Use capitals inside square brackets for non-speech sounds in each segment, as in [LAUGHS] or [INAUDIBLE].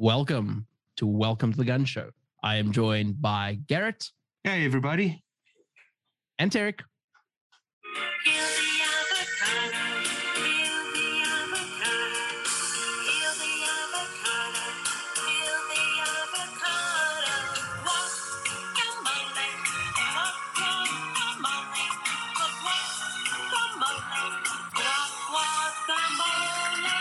welcome to Welcome to the Gun Show. I am joined by Garrett Hey, everybody. and Tarek. [LAUGHS] Peel the avocado, peel the avocado, peel the avocado, peel the avocado. Guacamole, guacamole, guacamole, guacamole.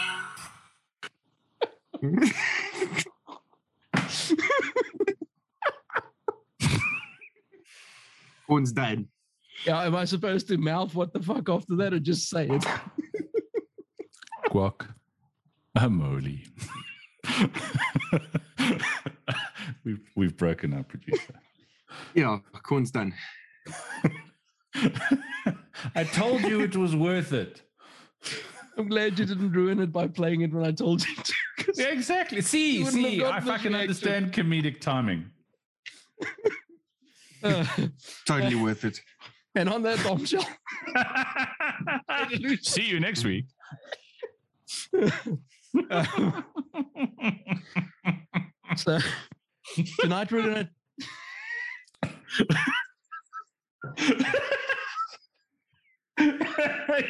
Corn's dead. Yeah, am I supposed to mouth what the fuck after that or just say it? Guac. A moly. we've we've broken our producer. Yeah, corn's done. I told you it was worth it. I'm glad you didn't ruin it by playing it when I told you to. 'cause- Yeah, exactly. See, You wouldn't have see, I fucking reaction. understand comedic timing. Uh, [LAUGHS] Totally worth it. and on that bombshell, [LAUGHS] See you next week. uh, [LAUGHS] so tonight we're gonna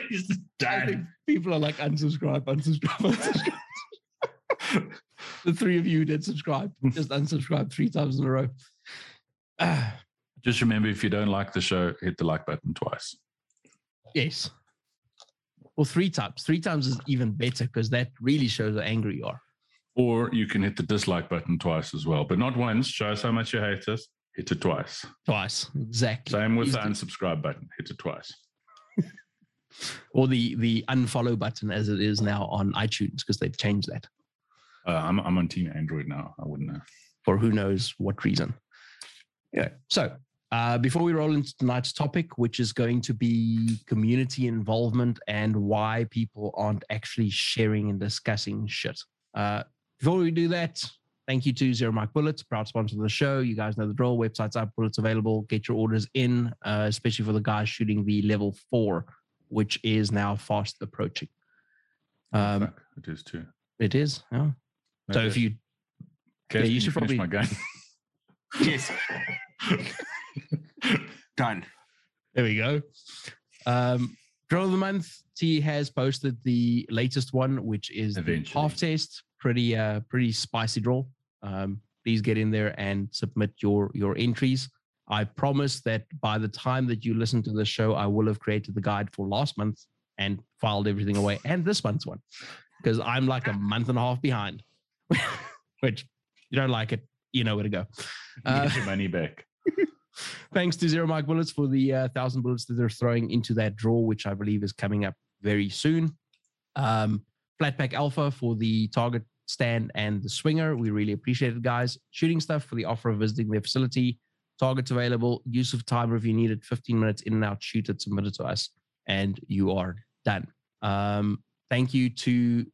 He's I think people are like unsubscribe, unsubscribe, unsubscribe. the three of you did subscribe, just unsubscribe three times in a row. Ah, Just remember if you don't like the show, hit the like button twice. yes. Or three times. Three times is even better because that really shows how angry you are. Or you can hit the dislike button twice as well, but not once. Show us how much you hate us. Hit it twice. Twice. Exactly. Same with Use the the- unsubscribe button. Hit it twice. [LAUGHS] or the the unfollow button as it is now on iTunes because they've changed that Uh, I'm, I'm on Team Android now. I wouldn't know. for who knows what reason. Yeah. So uh, before we roll into tonight's topic, which is going to be community involvement and why people aren't actually sharing and discussing shit. Uh, before we do that, thank you to Zero Mike Bullets, proud sponsor of the show. You guys know the drill. Websites up, bullets available. Get your orders in, uh, especially for the guys shooting the level four, which is now fast approaching. Um, Fuck, it is too. it is. Yeah. So if you Kaz, you should probably- my gun. [LAUGHS] Yes, [LAUGHS] done. There we go. Um, Draw of the month. T has posted the latest one, which is the half test. Pretty, uh, pretty spicy draw. Um, please get in there and submit your your entries. I promise that by the time that you listen to the show, I will have created the guide for last month and filed everything away, and this month's one, because I'm like a month and a half behind. [LAUGHS] Which you don't like it, you know where to go. Uh, Get your money back. Thanks to Zero Mike Bullets for the uh, thousand bullets that they're throwing into that draw, which I believe is coming up very soon. Um, Flatpack Alpha for the target stand and the swinger. We really appreciate it, guys. Shooting stuff for the offer of visiting their facility. Targets available. Use of timer if you need it. 15 minutes in and out. Shoot it, submit it to us, and you are done. Um, thank you to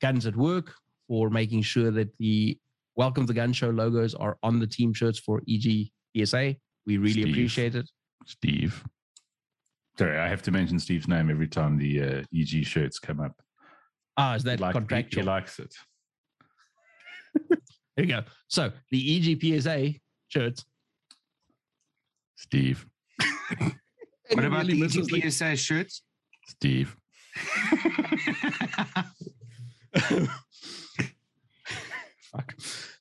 Guns at Work for making sure that the Welcome to Gun Show logos are on the team shirts for EG PSA. We really Steve. appreciate it. Steve. Sorry, I have to mention Steve's name every time the uh, EG shirts come up. Ah, is that like- he- contractual? He likes it. [LAUGHS] there you go. So the EGPSA shirts. Steve. [LAUGHS] What about really the misses the- EGPSA shirts? Steve. [LAUGHS] Fuck.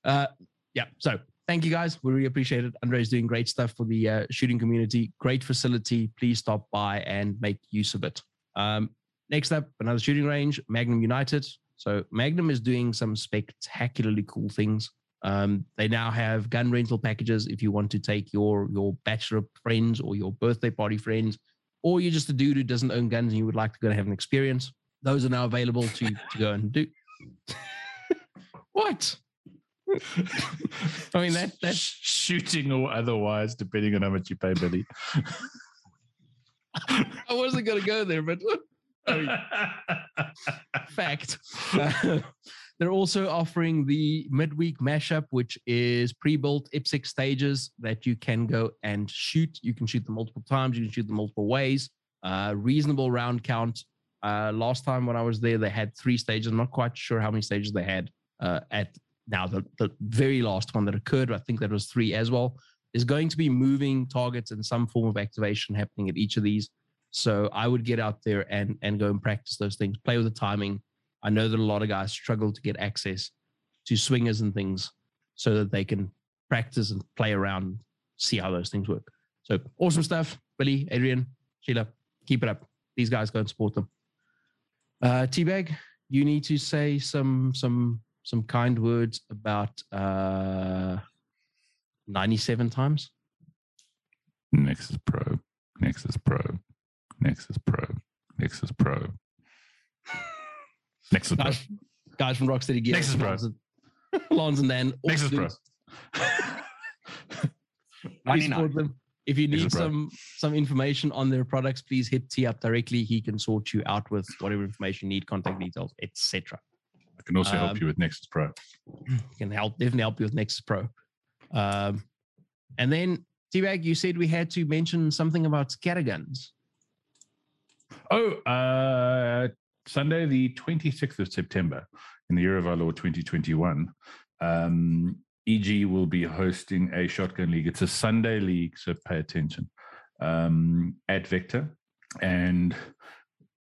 Uh, yeah. So thank you guys. We really appreciate it. Andre's doing great stuff for the uh, shooting community. Great facility. Please stop by and make use of it. Um, next up, another shooting range, Magnum United. So Magnum is doing some spectacularly cool things. Um, they now have gun rental packages if you want to take your your bachelor friends or your birthday party friends, or you're just a dude who doesn't own guns and you would like to go and have an experience. Those are now available to, to go and do. [LAUGHS] what? [LAUGHS] I mean that that's shooting or otherwise, depending on how much you pay, Billy. [LAUGHS] I wasn't gonna go there, but I mean, [LAUGHS] fact. They're also offering the midweek mashup, which is pre-built IPSC stages that you can go and shoot. You can shoot them multiple times. You can shoot them multiple ways. Uh, reasonable round count. Uh, last time when I was there, they had three stages. I'm not quite sure how many stages they had uh, at now the, the very last one that occurred, I think that was three as well, is going to be moving targets and some form of activation happening at each of these. So I would get out there and and go and practice those things, play with the timing. I know that a lot of guys struggle to get access to swingers and things so that they can practice and play around, see how those things work. So awesome stuff, Billy, Adrian, Sheila, keep it up. These guys go and support them. Uh, Teabag, you need to say some some some kind words about uh, 97 times. Nexus Pro, Nexus Pro, Nexus Pro, Nexus Pro. [LAUGHS] Nexus Pro. Guys, guys from Rocksteady Gear. Nexus Pro. Lons and, Dan. Nexus Pro. Please [LAUGHS] 99. support them. If you need Nexus Pro. some some information on their products, please hit T up directly. He can sort you out with whatever information you need, contact details, etc. I can also Um, help you with Nexus Pro. [CLEARS THROAT] Can help definitely help you with Nexus Pro. Um, and then T-Bag, you said we had to mention something about scatterguns. Oh, uh, Sunday, the 26th of September, in the year of our Lord 2021, um, EG will be hosting a shotgun league. It's a Sunday league, so pay attention um, at Vector. And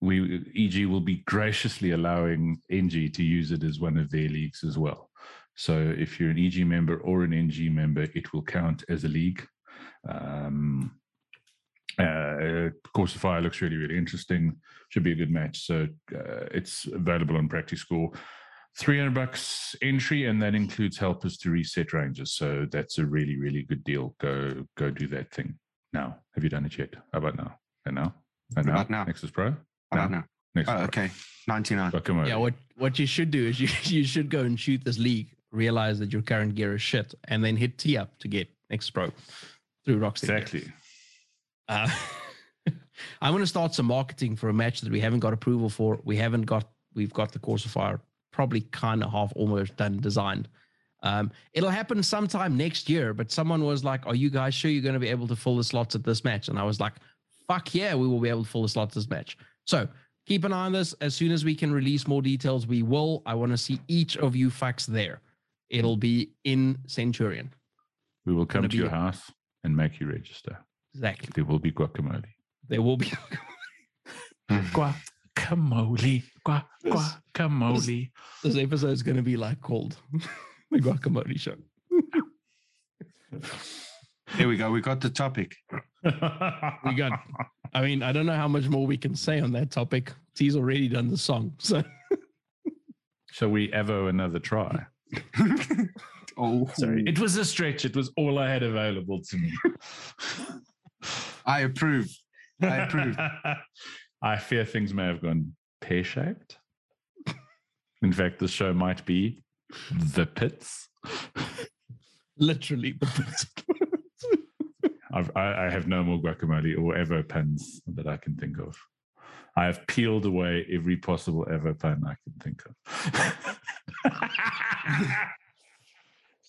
we EG will be graciously allowing NG to use it as one of their leagues as well. So if you're an EG member or an NG member, it will count as a league. Um, uh, Course of Fire looks really, really interesting. Should be a good match. So uh, it's available on PractiScore. 300 bucks entry, and that includes helpers to reset ranges. So that's a really, really good deal. Go, go do that thing now. Have you done it yet? How about now? And now? And now? about now? Nexus Pro? How about now? Nexus Oh, okay. 99. Oh, come. Yeah, what what you should do is you [LAUGHS] you should go and shoot this league, realize that your current gear is shit, and then hit T up to get Nexus Pro through Rocksteady. Gear. exactly. Uh, [LAUGHS] I'm going to start some marketing for a match that we haven't got approval for. We haven't got. We've got the course of fire probably kind of half almost done designed. Um, it'll happen sometime next year. But someone was like, "Are you guys sure you're going to be able to fill the slots at this match?" And I was like, "Fuck yeah, we will be able to fill the slots this match." So keep an eye on this. As soon as we can release more details, we will. I want to see each of you fucks there. It'll be in Centurion. We will come Gonna your house and make you register. Exactly. There will be guacamole. There will be. [LAUGHS] Guacamole. Gua, guacamole. this episode is going to be like called [LAUGHS] the Guacamole Show. Here we go. We got the topic. [LAUGHS] We got. I mean, I don't know how much more we can say on that topic. T's already done the song, so Shall we ever another try? [LAUGHS] oh, Sorry. It was a stretch. It was all I had available to me. [LAUGHS] I approve. I approve. [LAUGHS] I fear things may have gone pear shaped. In fact, the show might be the pits. literally. I've, I, I have no more guacamole or ever puns that I can think of. I have peeled away every possible ever pun I can think of. [LAUGHS]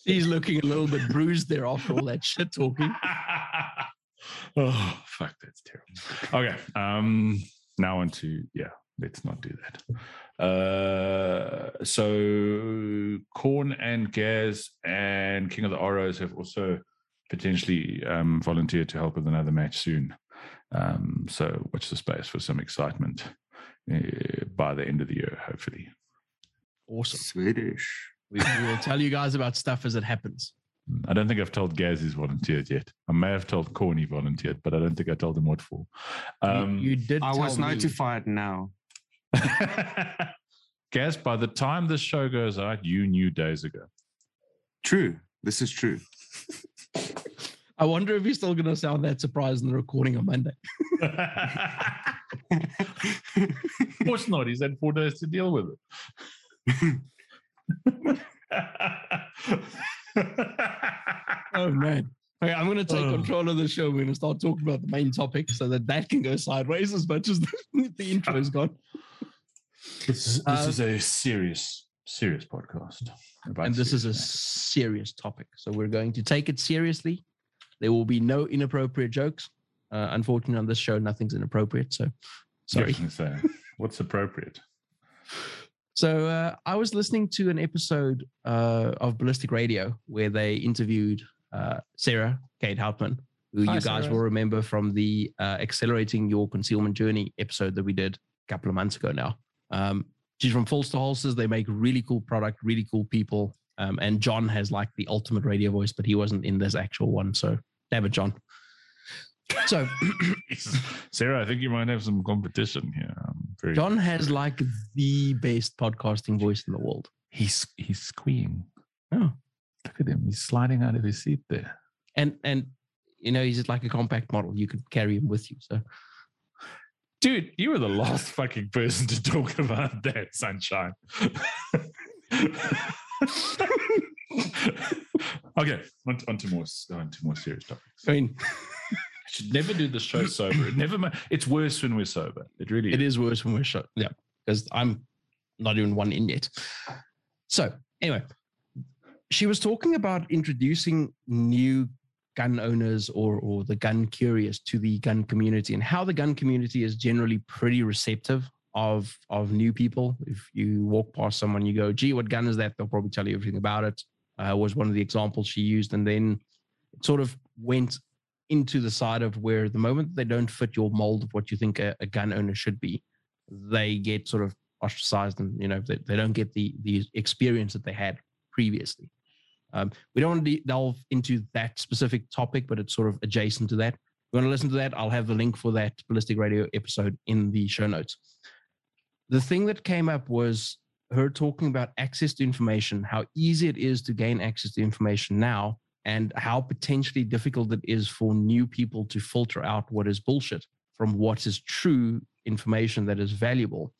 He's looking a little bit bruised there after all that shit talking. [LAUGHS] oh fuck, that's terrible. Okay, um, now on to yeah. Let's not do that. Uh, so Corn and Gaz and King of the Oros have also potentially um, volunteered to help with another match soon. Um, so watch the space for some excitement uh, by the end of the year, hopefully. Awesome. Swedish. We, we will tell you guys about stuff as it happens. I don't think I've told Gaz he's volunteered yet. I may have told Corn he volunteered, but I don't think I told him what for. You- Um, you, did. I was tell me. notified now. [LAUGHS] Gaz, by the time this show goes out, you knew days ago. True. This is true. [LAUGHS] I wonder if he's still going to sound that surprised in the recording on Monday. of course not. He's had four days to deal with it. Oh man. Okay, I'm going to take Oh. control of the show. We're going to start talking about the main topic so that that can go sideways as much as the, the intro is gone. this is, Uh, a serious, serious podcast. and this is a serious topic. So we're going to take it seriously. There will be no inappropriate jokes. Uh, unfortunately, on this show, nothing's inappropriate. So sorry. Say, what's appropriate? So uh, I was listening to an episode uh, of Ballistic Radio where they interviewed uh, Sarah Kate Houtman, who Hi, you guys Sarah. will remember from the uh, Accelerating Your Concealment Journey episode that we did a couple of months ago now. Um, she's from PHLster Holsters. They make really cool product, really cool people. Um, and John has like the ultimate radio voice, but he wasn't in this actual one. So damn it, John. So [LAUGHS] Sarah, I think you might have some competition here. Very John has like the best podcasting voice in the world. he's he's squeeing. Oh. Look at him. He's sliding out of his seat there. And and you know, he's just like a compact model. You could carry him with you. So Dude, you were the last fucking person to talk [LAUGHS] about that, sunshine. [LAUGHS] [LAUGHS] okay, on, on to more on to more serious topics. I mean, [LAUGHS] I should never do the show sober. It never. It's worse when we're sober. It really it is. is worse when we're shot. Yeah, because I'm not even one in yet. So anyway, she was talking about introducing new gun owners or or the gun curious to the gun community and how the gun community is generally pretty receptive of of new people. If you walk past someone, you go, "Gee, what gun is that?" They'll probably tell you everything about it. Uh, was one of the examples she used, and then it sort of went into the side of where the moment they don't fit your mold of what you think a, a gun owner should be, they get sort of ostracized and you know they, they don't get the the experience that they had previously. Um, we don't want to delve into that specific topic, but it's sort of adjacent to that. If you want to listen to that, I'll have the link for that ballistic radio episode in the show notes. The thing that came up was her talking about access to information, how easy it is to gain access to information now, and how potentially difficult it is for new people to filter out what is bullshit from what is true information that is valuable,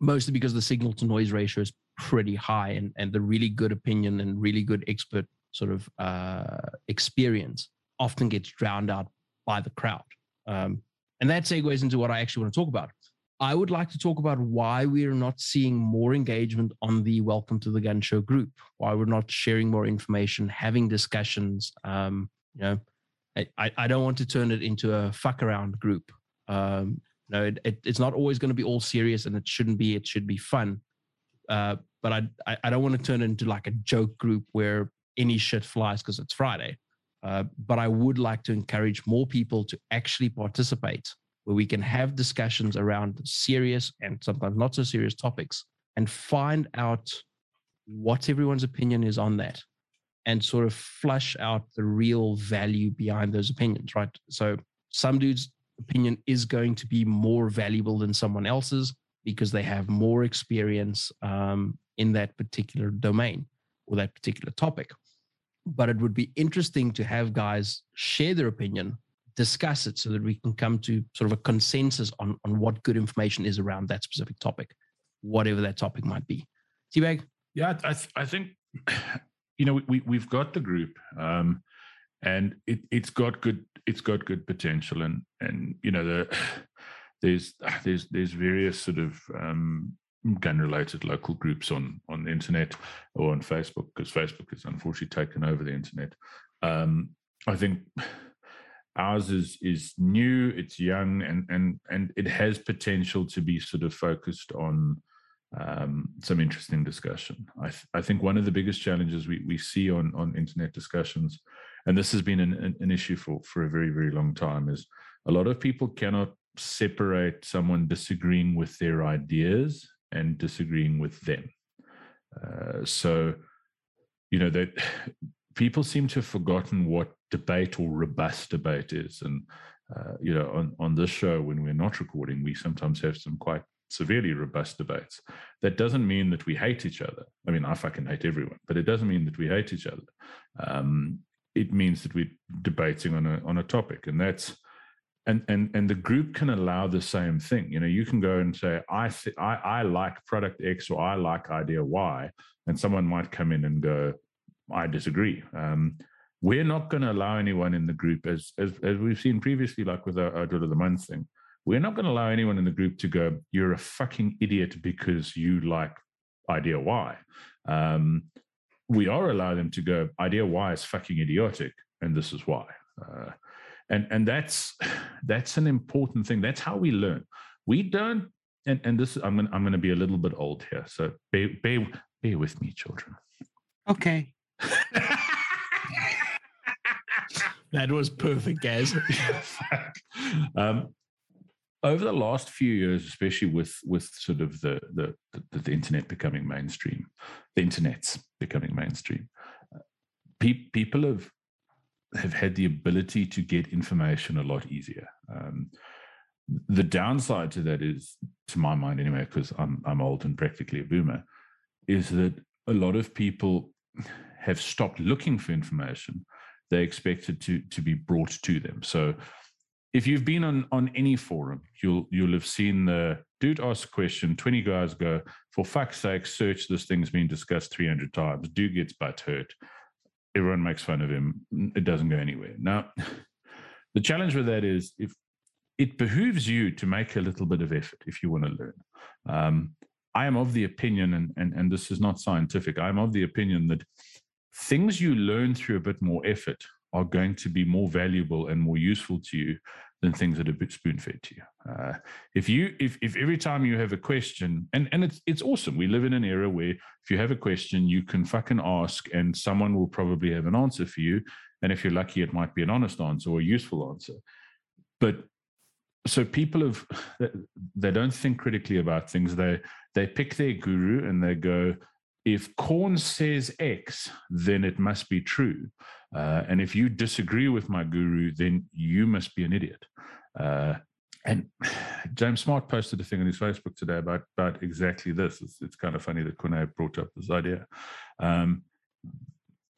mostly because the signal to noise ratio is pretty high and, and the really good opinion and really good expert sort of uh, experience often gets drowned out by the crowd. Um, and that segues into what I actually want to talk about. I would like to talk about why we are not seeing more engagement on the Welcome to the Gun Show group, why we're not sharing more information, having discussions. Um, you know, I, I, don't want to turn it into a fuck around group. Um, no, it, it, it's not always going to be all serious, and it shouldn't be. It should be fun. Uh, but I, I I don't want to turn it into like a joke group where any shit flies because it's Friday. Uh, but I would like to encourage more people to actually participate, where we can have discussions around serious and sometimes not so serious topics, and find out what everyone's opinion is on that, and sort of flush out the real value behind those opinions. Right. So some dudes opinion is going to be more valuable than someone else's because they have more experience um, in that particular domain or that particular topic. But it would be interesting to have guys share their opinion, discuss it so that we can come to sort of a consensus on, on what good information is around that specific topic, whatever that topic might be. Teabag, Yeah, I, th- I think you know we we've got the group, um, and it it's got good it's got good potential, and and you know the there's there's there's various sort of um, gun related local groups on on the internet or on Facebook because Facebook has unfortunately taken over the internet. Um, I think ours is is new, it's young, and and and it has potential to be sort of focused on um, some interesting discussion. I, th- I think one of the biggest challenges we, we see on, on internet discussions, and this has been an, an, issue for, for a very, very long time, is a lot of people cannot separate someone disagreeing with their ideas and disagreeing with them. Uh, so, you know, that people seem to have forgotten what debate or robust debate is. And, uh, you know, on, on this show, when we're not recording, we sometimes have some quite severely robust debates. That doesn't mean that we hate each other. I mean, I fucking hate everyone, but it doesn't mean that we hate each other. Um, it means that we're debating on a on a topic, and that's and and and the group can allow the same thing. You know, you can go and say, I th- I I like product X or I like idea Y, and someone might come in and go, I disagree. Um, we're not going to allow anyone in the group, as as as we've seen previously, like with our, our Drill of the Month thing we're not going to allow anyone in the group to go, you're a fucking idiot because you like idea Y. Um, we are allowing them to go, idea Y is fucking idiotic, and this is why. Uh, and and that's that's an important thing. That's how we learn. We don't and and this I'm gonna I'm gonna be a little bit old here, so bear bear, bear with me, children. Okay. [LAUGHS] That was perfect, Gaz. [LAUGHS] um, over the last few years, especially with with sort of the the, the, the internet becoming mainstream, the internet's becoming mainstream, uh, pe- people have have had the ability to get information a lot easier. Um, the downside to that is, to my mind anyway, because I'm I'm old and practically a boomer, is that a lot of people have stopped looking for information. They expect it to to be brought to them. So if you've been on on any forum, you'll you'll have seen the dude ask a question. Twenty guys go, for fuck's sake, search this thing's been discussed three hundred times. Dude gets butt hurt. Everyone makes fun of him. It doesn't go anywhere. Now, [LAUGHS] the challenge with that is if it behooves you to make a little bit of effort if you want to learn. Um, I am of the opinion, and, and and this is not scientific. I'm of the opinion that things you learn through a bit more effort are going to be more valuable and more useful to you than things that are spoon fed to you. Uh, if you if if every time you have a question, and and it's it's awesome. We live in an era where if you have a question, you can fucking ask, and someone will probably have an answer for you. And if you're lucky, it might be an honest answer or a useful answer. But so people have they don't think critically about things. They they pick their guru and they go, if Corn says X, then it must be true. Uh, and if you disagree with my guru, then you must be an idiot. Uh, and [SIGHS] James Smart posted a thing on his Facebook today about, about exactly this. It's, it's kind of funny that Corn brought up this idea. Um,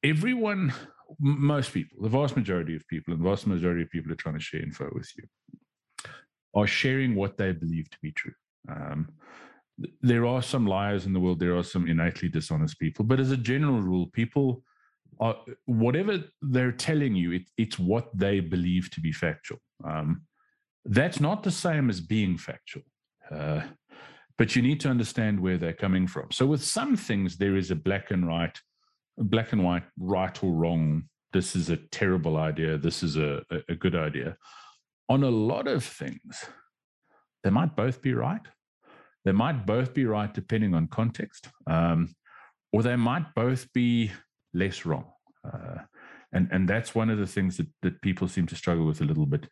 everyone, most people, the vast majority of people, and the vast majority of people are trying to share info with you, are sharing what they believe to be true. Um, there are some liars in the world. There are some innately dishonest people, but as a general rule, people are whatever they're telling you. It, it's what they believe to be factual. Um, that's not the same as being factual, uh, but you need to understand where they're coming from. So with some things, there is a black and white, black and white, right or wrong. This is a terrible idea. This is a, a good idea. On a lot of things, they might both be right. They might both be right depending on context, um, or they might both be less wrong. Uh, and and that's one of the things that that people seem to struggle with a little bit.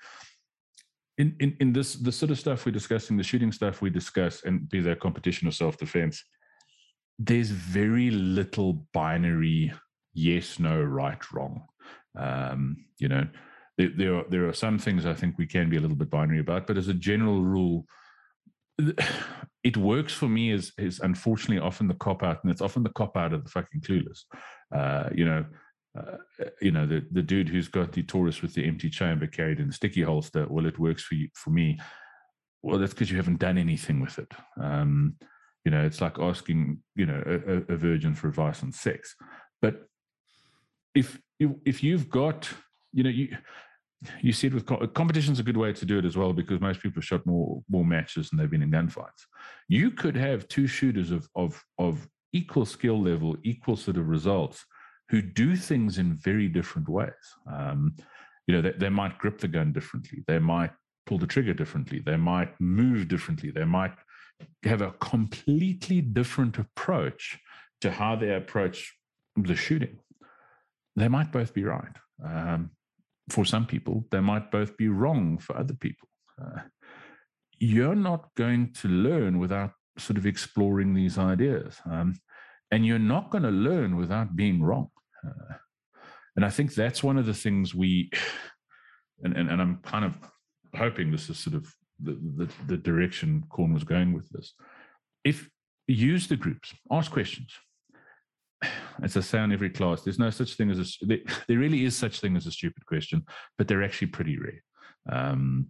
In in in this the sort of stuff we're discussing, the shooting stuff we discuss, and be there competition or self defense, there's very little binary yes, no, right, wrong. Um, you know, there, there are there are some things I think we can be a little bit binary about, but as a general rule, [SIGHS] it works for me is is unfortunately often the cop out, and it's often the cop out of the fucking clueless. Uh, you know, uh, you know the the dude who's got the Taurus with the empty chamber carried in the sticky holster. Well, it works for you for me. Well, that's because you haven't done anything with it. Um, you know, it's like asking you know a, a virgin for advice on sex. But if you if you've got you know you you see it with co- competition's a good way to do it as well because most people have shot more more matches than they've been in gunfights. You could have two shooters of of of equal skill level, equal sort of results, who do things in very different ways. Um, you know, they, they might grip the gun differently. They might pull the trigger differently. They might move differently. They might have a completely different approach to how they approach the shooting. They might both be right. Um, for some people, they might both be wrong for other people. Uh, you're not going to learn without sort of exploring these ideas. Um, and you're not going to learn without being wrong. Uh, and I think that's one of the things we, and, and, and I'm kind of hoping this is sort of the, the, the direction Corn was going with this. If use the groups, ask questions. As I say in every class, there's no such thing as a, there, there really is such thing as a stupid question, but they're actually pretty rare. Um,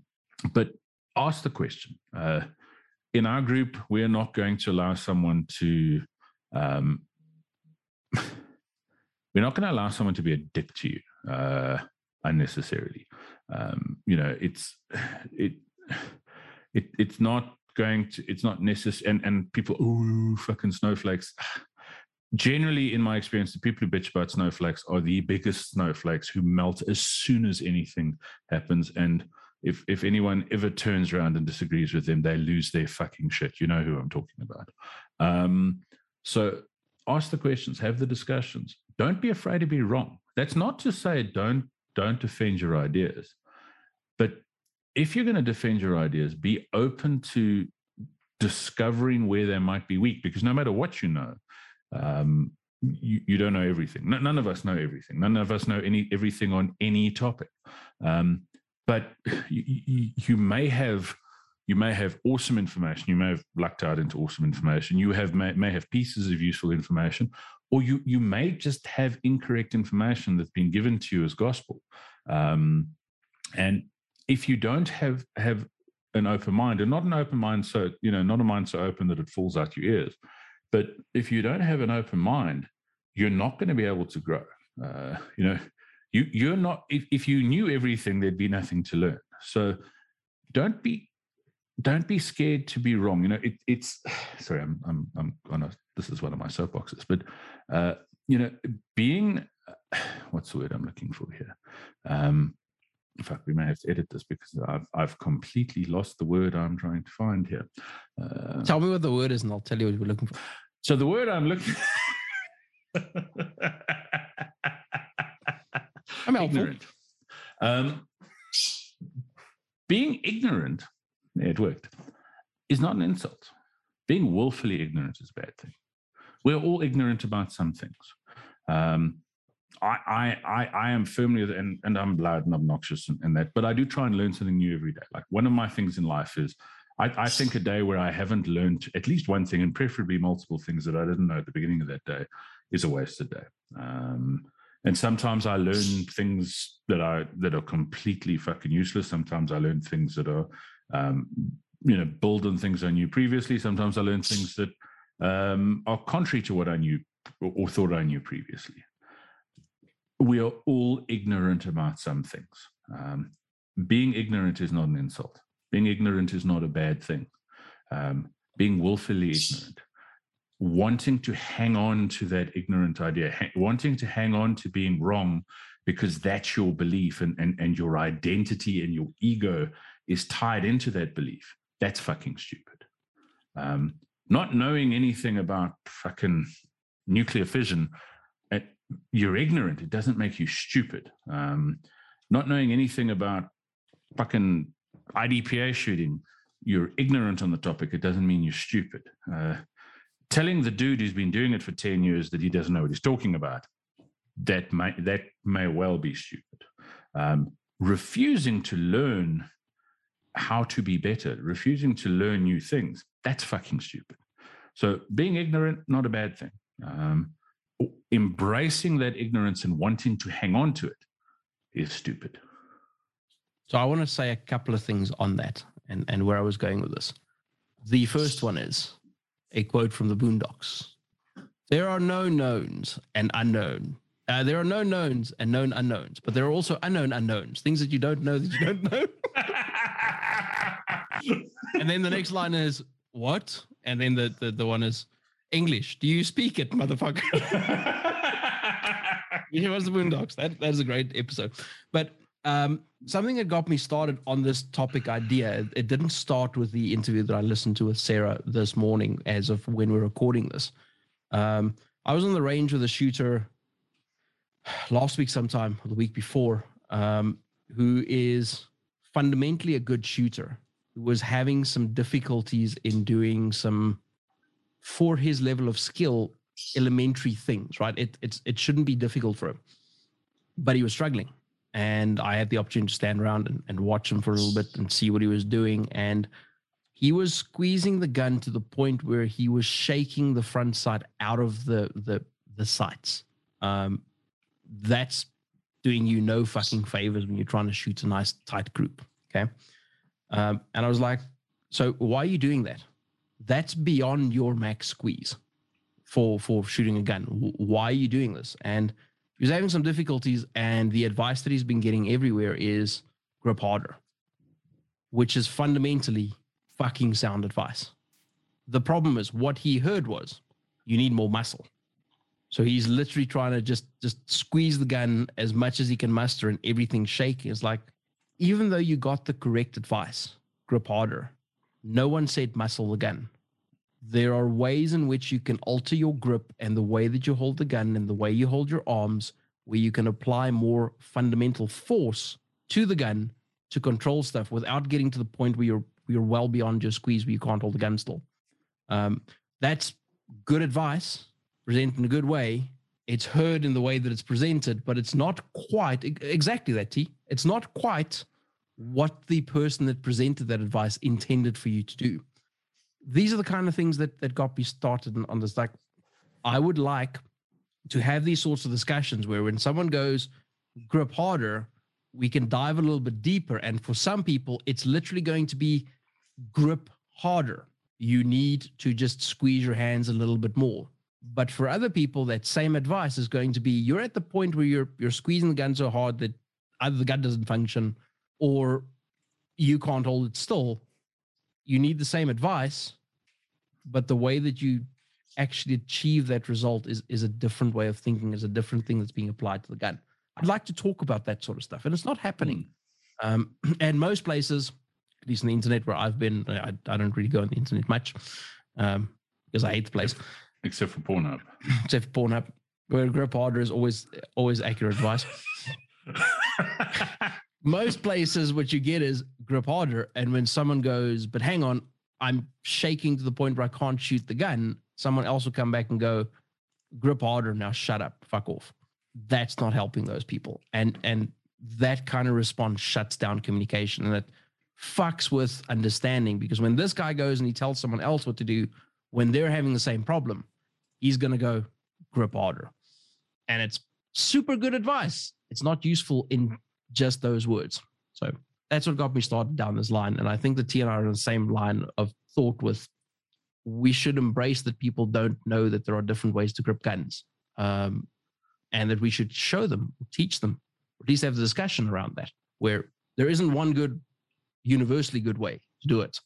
but ask the question. Uh, in our group, we're not going to allow someone to um, [SIGHS] we're not going to allow someone to be a dick to you uh, unnecessarily. Um, you know, it's [SIGHS] it [SIGHS] it it's not going to it's not necessary. And and people, oh fucking snowflakes. Generally, in my experience, the people who bitch about snowflakes are the biggest snowflakes who melt as soon as anything happens. And if if anyone ever turns around and disagrees with them, they lose their fucking shit. You know who I'm talking about. Um, so ask the questions, have the discussions. Don't be afraid to be wrong. That's not to say don't don't defend your ideas, but if you're going to defend your ideas, be open to discovering where they might be weak. Because no matter what you know, um, you, you don't know everything. No- none of us know everything. None of us know any everything on any topic. Um, but you, you, may have you may have awesome information. You may have lucked out into awesome information. You have may, may have pieces of useful information, or you you may just have incorrect information that's been given to you as gospel. Um, and if you don't have have an open mind, and not an open mind, so you know, not a mind so open that it falls out your ears, but if you don't have an open mind, you're not going to be able to grow. Uh, you know, you you're not. If if you knew everything, there'd be nothing to learn. So don't be don't be scared to be wrong. You know, it, it's [SIGHS] sorry, I'm I'm I'm on a this is one of my soapboxes, but uh, you know, being [SIGHS] what's the word I'm looking for here? Um, in fact, we may have to edit this because I've I've completely lost the word I'm trying to find here. Uh, Tell me what the word is, and I'll tell you what we're looking for. So the word I'm looking [LAUGHS] I'm ignorant. Um, being ignorant, it worked, is not an insult. Being willfully ignorant is a bad thing. We're all ignorant about some things. Um, I, I, I, I am firmly, and, and I'm loud and obnoxious in that, but I do try and learn something new every day. Like one of my things in life is I, I think a day where I haven't learned at least one thing and preferably multiple things that I didn't know at the beginning of that day is a wasted day. Um, and sometimes I learn things that are that are completely fucking useless. Sometimes I learn things that are, um, you know, build on things I knew previously. Sometimes I learn things that um, are contrary to what I knew or, thought I knew previously. We are all ignorant about some things. Um, being ignorant is not an insult. Being ignorant is not a bad thing. Um, being willfully ignorant wanting to hang on to that ignorant idea, ha- wanting to hang on to being wrong because that's your belief and, and, and your identity and your ego is tied into that belief, that's fucking stupid. Um, not knowing anything about fucking nuclear fission, you're ignorant. It doesn't make you stupid. Um, not knowing anything about fucking IDPA shooting, you're ignorant on the topic. It doesn't mean you're stupid. Uh, telling the dude who's been doing it for 10 years that he doesn't know what he's talking about that may that may well be stupid um, refusing to learn how to be better refusing to learn new things that's fucking stupid so being ignorant not a bad thing um, embracing that ignorance and wanting to hang on to it is stupid So I want to say a couple of things on that and, and where I was going with this. The first one is a quote from the Boondocks. There are no knowns and unknown. Uh, there are no knowns and known unknowns, but there are also unknown unknowns, things that you don't know that you don't know. [LAUGHS] and then the next line is what? And then the, the, the one is English. Do you speak it, motherfucker? [LAUGHS] it was the Boondocks. That that is a great episode. But um, something that got me started on this topic idea. It, didn't start with the interview that I listened to with Sarah this morning, as of when we're recording this. Um, I was on the range with a shooter [SIGHS] last week, sometime or the week before, um, who is fundamentally a good shooter, who was having some difficulties in doing some, for his level of skill, elementary things. Right? It it's it shouldn't be difficult for him, but he was struggling and I had the opportunity to stand around and, and watch him for a little bit and see what he was doing. And he was squeezing the gun to the point where he was shaking the front sight out of the the the sights. Um, that's doing you no fucking favors when you're trying to shoot a nice tight group. Okay. Um, and I was like, so why are you doing that? That's beyond your max squeeze for for shooting a gun. Why are you doing this? And he was having some difficulties, and the advice that he's been getting everywhere is grip harder, which is fundamentally fucking sound advice. The problem is what he heard was you need more muscle. So he's literally trying to just just squeeze the gun as much as he can muster, and everything's shaking. It's like, even though you got the correct advice, grip harder, no one said muscle the gun. There are ways in which you can alter your grip and the way that you hold the gun and the way you hold your arms, where you can apply more fundamental force to the gun to control stuff without getting to the point where you're you're well beyond your squeeze where you can't hold the gun still. Um, that's good advice, presented in a good way. It's heard in the way that it's presented, but it's not quite exactly that. T. It's not quite what the person that presented that advice intended for you to do. These are the kind of things that that got me started on- this. Like, I would like to have these sorts of discussions where when someone goes grip harder, we can dive a little bit deeper. And for some people, it's literally going to be grip harder. You need to just squeeze your hands a little bit more. But for other people, that same advice is going to be you're at the point where you're you're squeezing the gun so hard that either the gun doesn't function or you can't hold it still. You need the same advice, but the way that you actually achieve that result is is a different way of thinking, is a different thing that's being applied to the gun. I'd like to talk about that sort of stuff, and it's not happening. Um, [CLEARS THROAT] and most places, at least on the internet where I've been, I, I don't really go on the internet much um, because I hate the place, except for Pornhub. [LAUGHS] except for Pornhub, where grip harder is always always accurate advice. [LAUGHS] most places what you get is grip harder and when someone goes but hang on i'm shaking to the point where i can't shoot the gun someone else will come back and go grip harder now shut up fuck off. That's not helping those people and and that kind of response shuts down communication and it fucks with understanding because when this guy goes and he tells someone else what to do when they're having the same problem he's going to go grip harder. And it's super good advice. It's not useful in just those words. So that's what got me started down this line. And I think the T and I are on the same line of thought with we should embrace that people don't know that there are different ways to grip guns. Um, and that we should show them, teach them, at least have the discussion around that, where there isn't one good, universally good way to do it.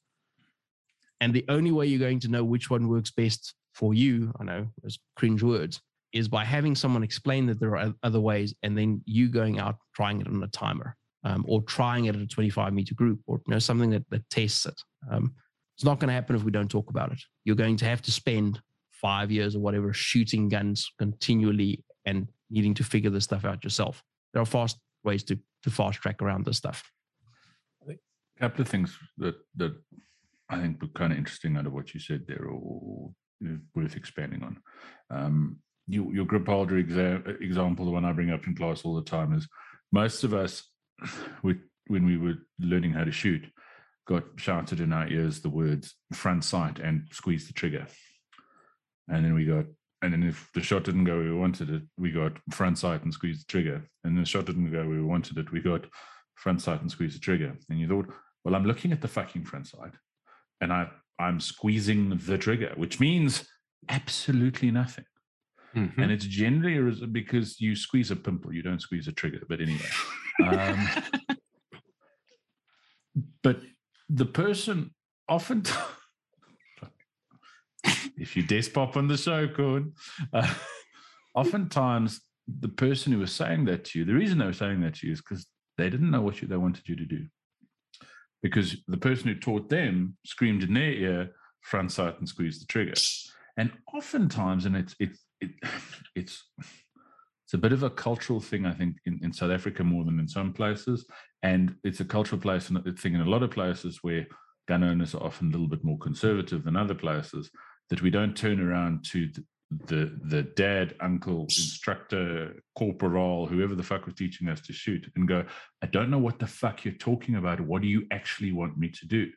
And the only way you're going to know which one works best for you, I know, those cringe words, is by having someone explain that there are other ways and then you going out trying it on a timer um, or trying it at a 25 meter group or you know something that, that tests it. Um, it's not going to happen if we don't talk about it. You're going to have to spend five years or whatever shooting guns continually and needing to figure this stuff out yourself. There are fast ways to to fast track around this stuff. A couple of things that that I think were kind of interesting out of what you said there, or worth expanding on. Um, you, your grip holder exa- example, the one I bring up in class all the time, is most of us, [SIGHS] we, when we were learning how to shoot, got shouted in our ears the words front sight and squeeze the trigger. And then we got, and then if the shot didn't go where we wanted it, we got front sight and squeeze the trigger. And the shot didn't go where we wanted it, we got front sight and squeeze the trigger. And you thought, well, I'm looking at the fucking front sight and I, I'm squeezing the trigger, which means absolutely nothing. Mhm. And it's generally because you squeeze a pimple, you don't squeeze a trigger. But anyway, um, [LAUGHS] but the person often, [LAUGHS] if you desk pop on the show, Corn, uh, [LAUGHS] oftentimes the person who was saying that to you, the reason they were saying that to you is because they didn't know what you, they wanted you to do. Because the person who taught them screamed in their ear, front sight and squeeze the trigger. And oftentimes, and it's it's it, [SIGHS] it's it's a bit of a cultural thing, I think, in, in South Africa more than in some places, and it's a cultural place and thing in a lot of places where gun owners are often a little bit more conservative than other places. That we don't turn around to the the, the dad, uncle, instructor, corporal, whoever the fuck was teaching us to shoot, and go, I don't know what the fuck you're talking about. What do you actually want me to do?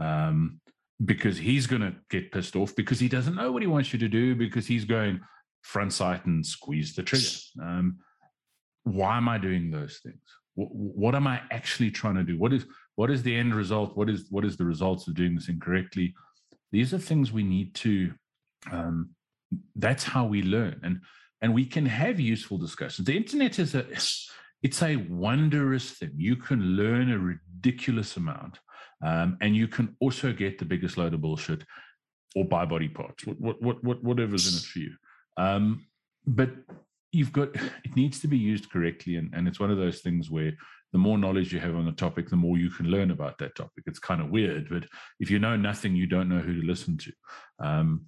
Um, because he's going to get pissed off because he doesn't know what he wants you to do because he's going front sight and squeeze the trigger. Um, why am I doing those things? What, what am I actually trying to do? What is what is the end result? What is what is the results of doing this incorrectly? These are things we need to. Um, that's how we learn, and and we can have useful discussions. The internet is a it's a wondrous thing. You can learn a ridiculous amount. Um, and you can also get the biggest load of bullshit or buy body parts, what, what, what, what, whatever's in it for you. Um, but you've got it needs to be used correctly, and and it's one of those things where the more knowledge you have on the topic, the more you can learn about that topic. It's kind of weird, but if you know nothing, you don't know who to listen to. Um,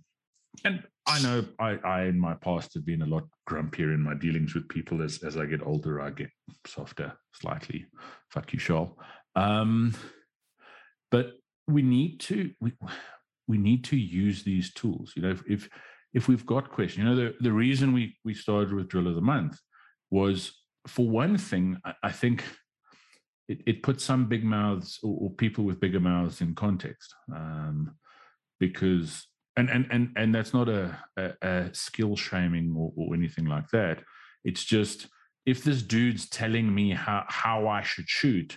and I know I, I in my past have been a lot grumpier in my dealings with people as as I get older. I get softer, slightly. Fuck you, Shawl. Um, but we need to we, we need to use these tools. You know, if if, if we've got questions, you know, the, the reason we we started with drill of the month was for one thing, I, I think it, it puts some big mouths or, or people with bigger mouths in context. Um, because and and and and that's not a, a, a skill shaming or, or anything like that. It's just if this dude's telling me how how I should shoot,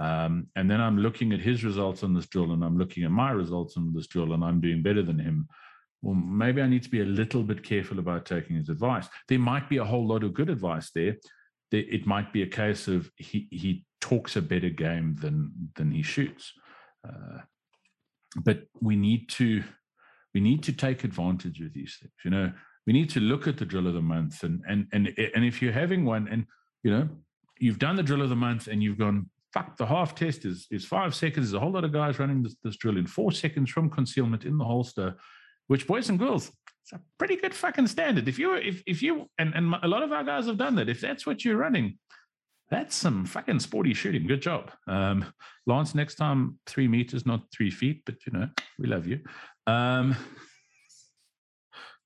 um, and then I'm looking at his results on this drill, and I'm looking at my results on this drill, and I'm doing better than him. Well, maybe I need to be a little bit careful about taking his advice. There might be a whole lot of good advice there. It might be a case of he he talks a better game than than he shoots. Uh, but we need to we need to take advantage of these things. You know, we need to look at the drill of the month, and and and and if you're having one, and you know, you've done the drill of the month, and you've gone, fuck, the half test is is five seconds. There's a whole lot of guys running this, this drill in four seconds from concealment in the holster, which boys and girls, it's a pretty good fucking standard. If you if if you and and a lot of our guys have done that. If that's what you're running. That's some fucking sporty shooting. Good job. Um, Lance, next time, three meters, not three feet, but you know, we love you. Um,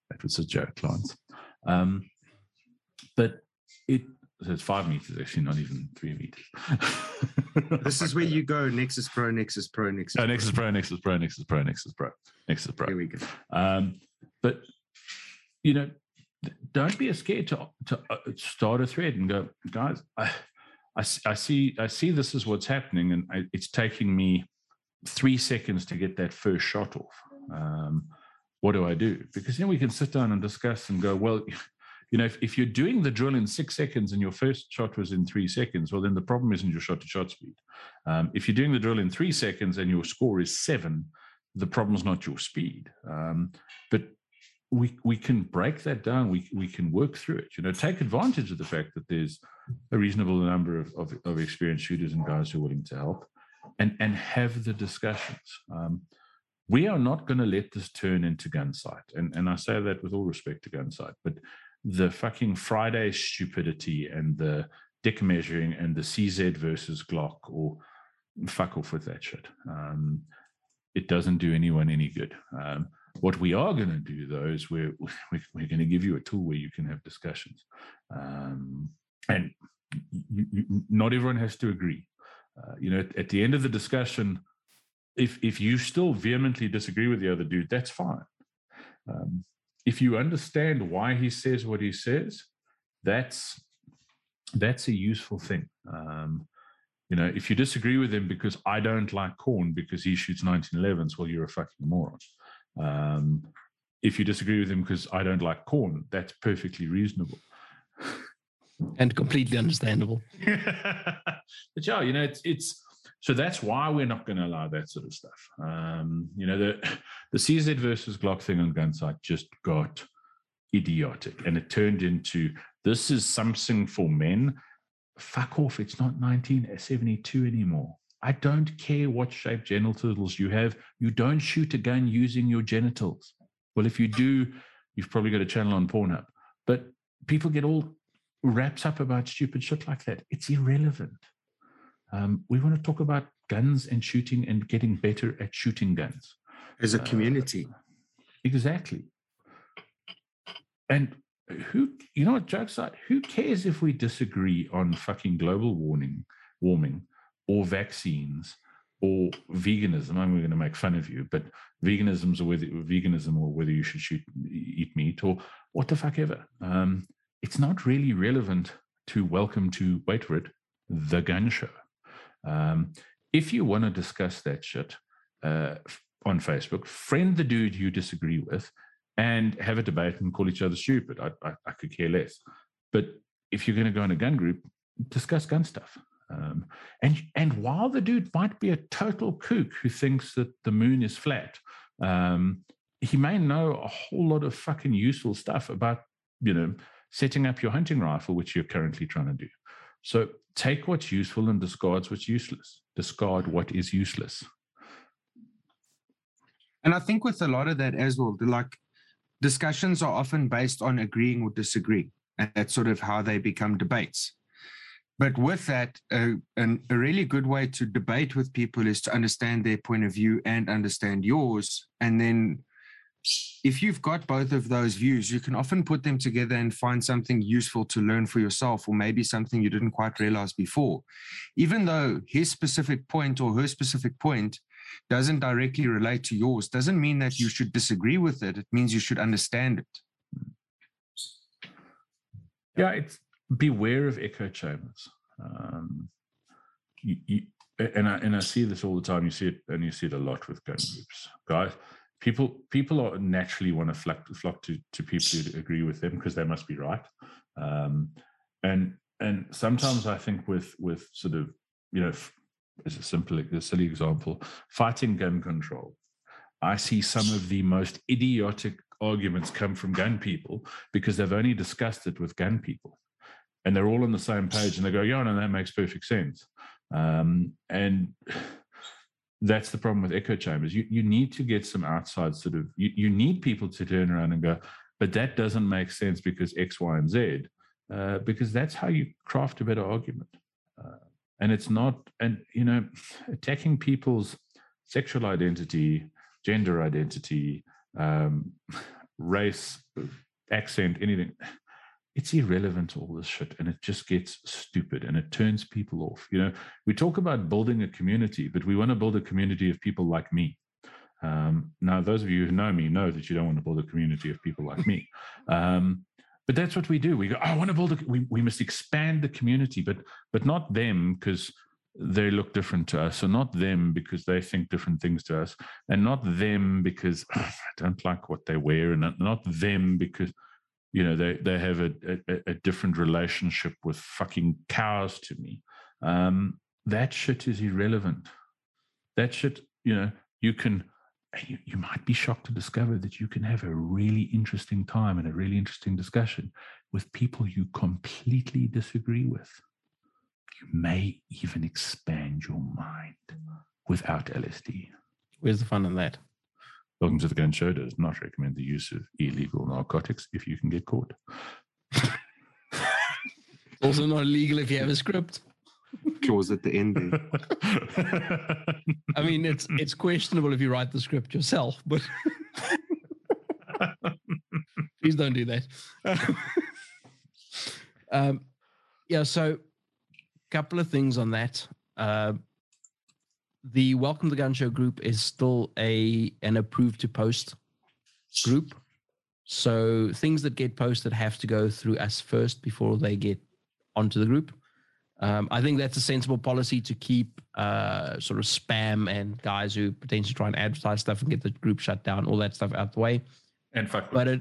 that was a joke, Lance. Um, but it so it's five meters, actually, not even three meters. [LAUGHS] This is where you go Nexus Pro, Nexus Pro, Nexus. Oh, Nexus Pro, Nexus Pro, Nexus Pro, Nexus Pro, Nexus Pro. Here we go. Um, but you know, don't be scared to to uh, start a thread and go, guys. I, I, I see I see this is what's happening, and I, it's taking me three seconds to get that first shot off. Um, what do I do? Because then we can sit down and discuss and go, well, you know, if, if you're doing the drill in six seconds and your first shot was in three seconds, well, then the problem isn't your shot to shot speed. Um, if you're doing the drill in three seconds and your score is seven, the problem's not your speed. Um, but we we can break that down. We we can work through it. You know, take advantage of the fact that there's a reasonable number of of, of experienced shooters and guys who are willing to help, and and have the discussions. Um, we are not going to let this turn into gunsight, and and I say that with all respect to gunsight, but the fucking Friday stupidity and the dick measuring and the CZ versus Glock or fuck off with that shit. Um, it doesn't do anyone any good. Um, what we are going to do, though, is we're [LAUGHS] we're, going to give you a tool where you can have discussions, um, and you, you, not everyone has to agree. Uh, you know, at, at the end of the discussion, if if you still vehemently disagree with the other dude, that's fine. Um, if you understand why he says what he says, that's that's a useful thing. Um, you know, if you disagree with him because I don't like corn because he shoots 1911s, well, you're a fucking moron. Um, if you disagree with him because I don't like corn, that's perfectly reasonable. and completely understandable. [LAUGHS] but yeah, you know, it's it's so that's why we're not going to allow that sort of stuff. Um, you know, the the CZ versus Glock thing on Gunsight just got idiotic, and it turned into this is something for men. Fuck off! It's not 1972 anymore. I don't care what shape genitals you have. You don't shoot a gun using your genitals. Well, if you do, you've probably got a channel on Pornhub. But people get all wrapped up about stupid shit like that. It's irrelevant. Um, we want to talk about guns and shooting and getting better at shooting guns. As a Uh, community. Exactly. And who, you know what, jokes aside, who cares if we disagree on fucking global warming, warming or vaccines or veganism? I'm going to make fun of you, but veganism's or whether veganism or whether you should shoot, eat meat or what the fuck ever. Um, it's not really relevant to welcome to, wait for it, the gun show. Um, if you want to discuss that shit uh, on Facebook, friend the dude you disagree with and have a debate and call each other stupid. I, I, I could care less. But if you're going to go in a gun group, discuss gun stuff. Um, and and while the dude might be a total kook who thinks that the moon is flat, um, he may know a whole lot of fucking useful stuff about you know setting up your hunting rifle, which you're currently trying to do. So take what's useful and discard what's useless. Discard what is useless. And I think with a lot of that as well, like discussions are often based on agreeing or disagreeing. And that's sort of how they become debates. But with that, uh, an, a really good way to debate with people is to understand their point of view and understand yours. And then if you've got both of those views, you can often put them together and find something useful to learn for yourself, or maybe something you didn't quite realize before. Even though his specific point or her specific point doesn't directly relate to yours, doesn't mean that you should disagree with it. It means you should understand it. Yeah, it's beware of echo chambers. Um, you, you, and I and I see this all the time. You see it, and you see it a lot with gun groups, guys. People people are naturally want to flock, flock to to people who agree with them because they must be right. Um, and and sometimes I think with with sort of you know as a simple a silly example, fighting gun control. I see some of the most idiotic arguments come from gun people because they've only discussed it with gun people and they're all on the same page and they go, yeah, no, that makes perfect sense. Um, and that's the problem with echo chambers. You, you need to get some outside sort of, you, you need people to turn around and go, but that doesn't make sense because X, Y, and Z, uh, because that's how you craft a better argument. Uh, and it's not, and, you know, attacking people's sexual identity, gender identity, um, race, accent, anything it's irrelevant to all this shit and it just gets stupid and it turns people off you know? We talk about building a community but we want to build a community of people like me. Um, now those of you who know me know that you don't want to build a community of people like me. [LAUGHS] Um, but that's what we do. We go oh, i want to build a we, we must expand the community but but not them because they look different to us, or not them because they think different things to us, and not them because I don't like what they wear, and not them because you know they they have a, a, a different relationship with fucking cows to me. Um that shit is irrelevant. That shit you know you can you, you might be shocked to discover that you can have a really interesting time and a really interesting discussion with people you completely disagree with. You may even expand your mind without lsd Where's the fun in that? Welcome to the Gun Show does not recommend the use of illegal narcotics if you can get caught. [LAUGHS] Also not illegal if you have a script. Clause at the end. [LAUGHS] I mean, it's it's questionable if you write the script yourself, but [LAUGHS] please don't do that. um, yeah, so a couple of things on that. Uh, the Welcome to the Gun Show group is still a an approved to post group. So things that get posted have to go through us first before they get onto the group. Um, I think that's a sensible policy to keep uh, sort of spam and guys who potentially try and advertise stuff and get the group shut down, all that stuff out the way. and fuck But it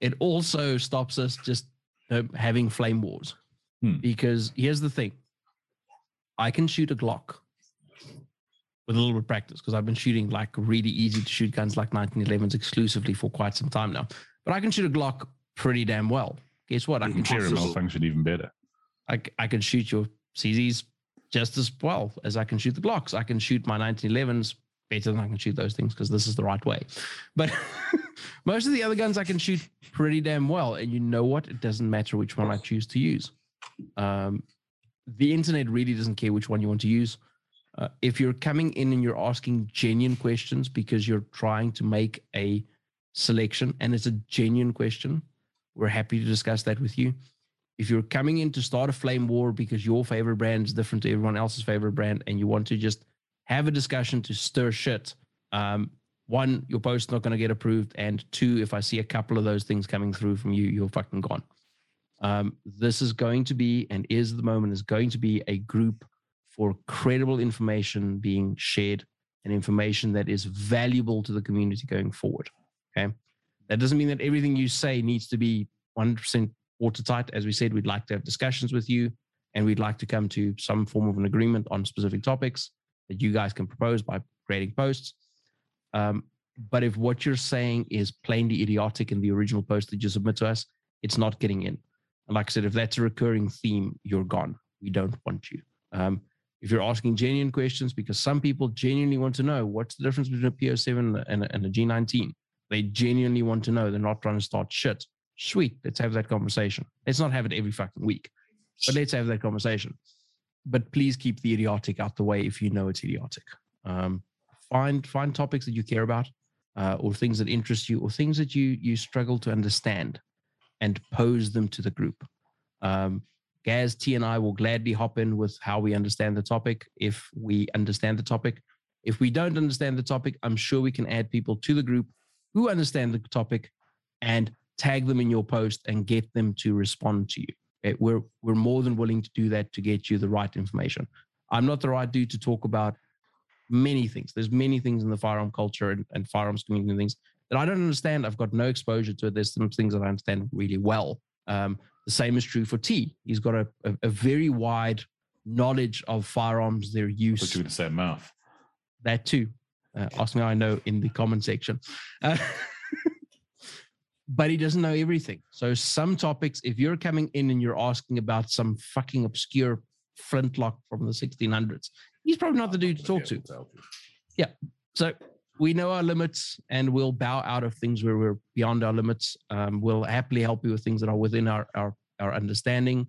it also stops us just uh, having flame wars. Hmm. Because here's the thing I can shoot a Glock with a little bit of practice because I've been shooting like really easy to shoot guns like 1911s exclusively for quite some time now. But I can shoot a Glock pretty damn well. Guess what? I can shoot Impossible. malfunction even better. I, I can shoot your CZs just as well as I can shoot the Glocks. I can shoot my 1911s better than I can shoot those things because this is the right way. But [LAUGHS] most of the other guns I can shoot pretty damn well. And you know what? It doesn't matter which one I choose to use. Um, the internet really doesn't care which one you want to use. Uh, if you're coming in and you're asking genuine questions because you're trying to make a selection and it's a genuine question, we're happy to discuss that with you. If you're coming in to start a flame war because your favorite brand is different to everyone else's favorite brand and you want to just have a discussion to stir shit um, one your post's not going to get approved and two if i see a couple of those things coming through from you you're fucking gone. Um, this is going to be and is the moment is going to be a group for credible information being shared and information that is valuable to the community going forward okay that doesn't mean that everything you say needs to be 100% watertight. As we said, we'd like to have discussions with you and we'd like to come to some form of an agreement on specific topics that you guys can propose by creating posts. Um, but if what you're saying is plainly idiotic in the original post that you submit to us, it's not getting in. And like I said, if that's a recurring theme, you're gone. We don't want you. Um, if you're asking genuine questions, because some people genuinely want to know what's the difference between a P07 and a, and a G19, they genuinely want to know. They're not trying to start shit. Sweet, let's have that conversation. Let's not have it every fucking week, but let's have that conversation. But please keep the idiotic out the way if you know it's idiotic. Um, find find topics that you care about, uh, or things that interest you, or things that you you struggle to understand, and pose them to the group. Um, Gaz, T, and I will gladly hop in with how we understand the topic if we understand the topic. If we don't understand the topic, I'm sure we can add people to the group who understand the topic and tag them in your post and get them to respond to you. Okay, We're we're more than willing to do that to get you the right information. I'm not the right dude to talk about many things. There's many things in the firearm culture and, and firearms community and things that I don't understand. I've got no exposure to it. There's some things that I understand really well. Um, the same is true for T. He's got a, a, a very wide knowledge of firearms, their But use, you would say mouth. that too. Uh, ask me I know in the comment section. Uh, [LAUGHS] but he doesn't know everything. So some topics, if you're coming in and you're asking about some fucking obscure flintlock from the 1600s, he's probably not the dude to talk to. Yeah. So we know our limits and we'll bow out of things where we're beyond our limits. Um, we'll happily help you with things that are within our, our, our understanding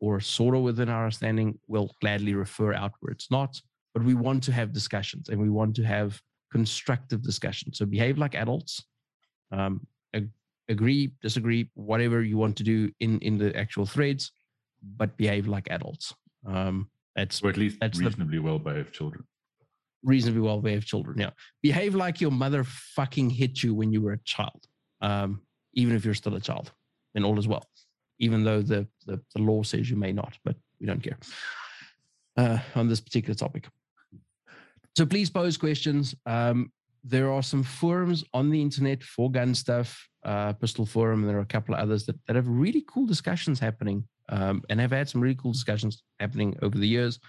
or sort of within our understanding. We'll gladly refer out where it's not. But we want to have discussions and we want to have constructive discussions. So behave like adults. Um, ag- agree, disagree, whatever you want to do in, in the actual threads, but behave like adults. Um, that's Or at least That's reasonably well behaved children. Reasonably well behaved children. Yeah. Behave like your mother fucking hit you when you were a child. Um, even if you're still a child, and all is well. Even though the, the, the law says you may not, but we don't care uh, on this particular topic. So please pose questions. Um, there are some forums on the internet for gun stuff, uh, Pistol Forum, and there are a couple of others that, that have really cool discussions happening um, and have had some really cool discussions happening over the years.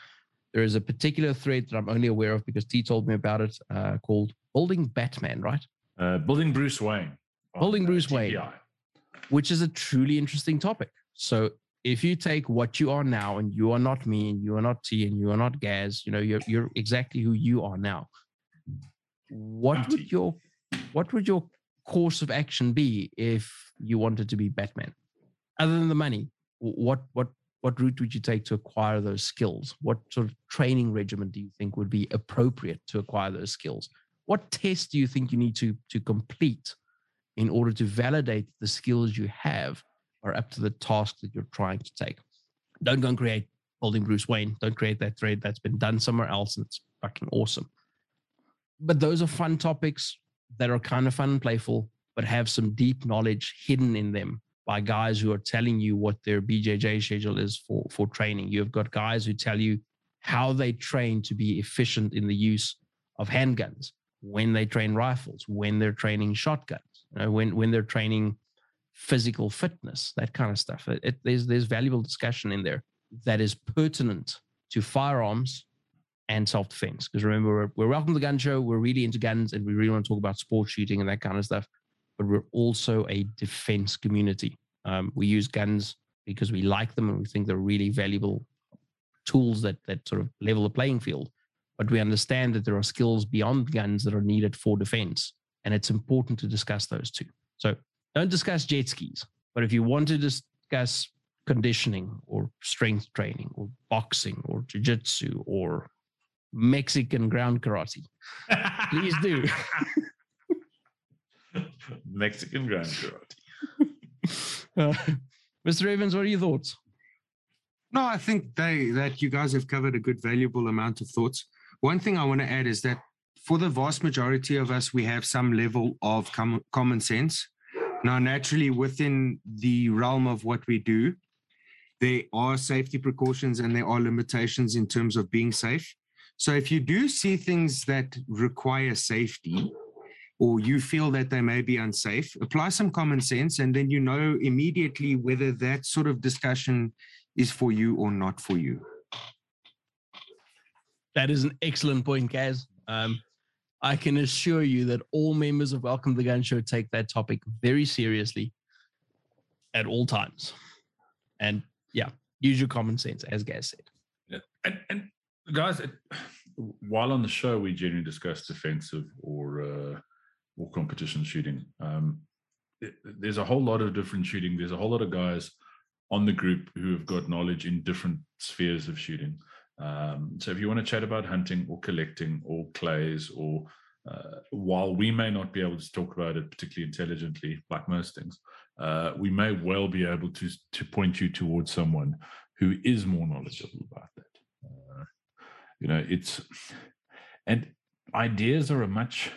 There is a particular thread that I'm only aware of because T told me about it uh, called Building Batman, right? Uh, building Bruce Wayne. Building uh, Bruce Wayne. TPI. which is a truly interesting topic. So if you take what you are now and you are not me and you are not T and you are not Gaz, you know, you're you're exactly who you are now. What I'm would T. your what would your course of action be if you wanted to be Batman? Other than the money, what what what route would you take to acquire those skills? What sort of training regimen do you think would be appropriate to acquire those skills? What tests do you think you need to to complete in order to validate the skills you have are up to the task that you're trying to take. Don't go and create building Bruce Wayne. Don't create that thread that's been done somewhere else and it's fucking awesome. But those are fun topics that are kind of fun and playful, but have some deep knowledge hidden in them by guys who are telling you what their BJJ schedule is for, for training. You've got guys who tell you how they train to be efficient in the use of handguns, when they train rifles, when they're training shotguns, you know, when when they're training physical fitness, that kind of stuff. It, it- there's there's valuable discussion in there that is pertinent to firearms and self defense. Because remember, we're, we're welcome to the gun show. We're really into guns, and we really want to talk about sport shooting and that kind of stuff. But we're also a defense community. Um, we use guns because we like them and we think they're really valuable tools that that sort of level the playing field. But we understand that there are skills beyond guns that are needed for defense, and it's important to discuss those too. So don't discuss jet skis, but if you want to discuss conditioning or strength training or boxing or jiu-jitsu or Mexican ground karate, please do. [LAUGHS] [LAUGHS] Mexican ground karate. [LAUGHS] Uh, Mr. Evans, what are your thoughts? No, I think they that you guys have covered a good, valuable amount of thoughts. One thing I want to add is that for the vast majority of us, we have some level of com- common sense. Now, naturally, within the realm of what we do, there are safety precautions and there are limitations in terms of being safe. So, if you do see things that require safety, or you feel that they may be unsafe, apply some common sense, and then you know immediately whether that sort of discussion is for you or not for you. That is an excellent point, Gaz. Um, I can assure you that all members of Welcome to the Gun Show take that topic very seriously at all times. And yeah, use your common sense, as Gaz said. Yeah. And, and guys, it, while on the show, we generally discuss defensive or uh, or competition shooting. Um, it- there's a whole lot of different shooting. There's a whole lot of guys on the group who have got knowledge in different spheres of shooting. Um, so if you want to chat about hunting or collecting or clays or uh, while we may not be able to talk about it particularly intelligently, like most things, uh, we may well be able to to point you towards someone who is more knowledgeable about that. Uh, you know, it's and ideas are a much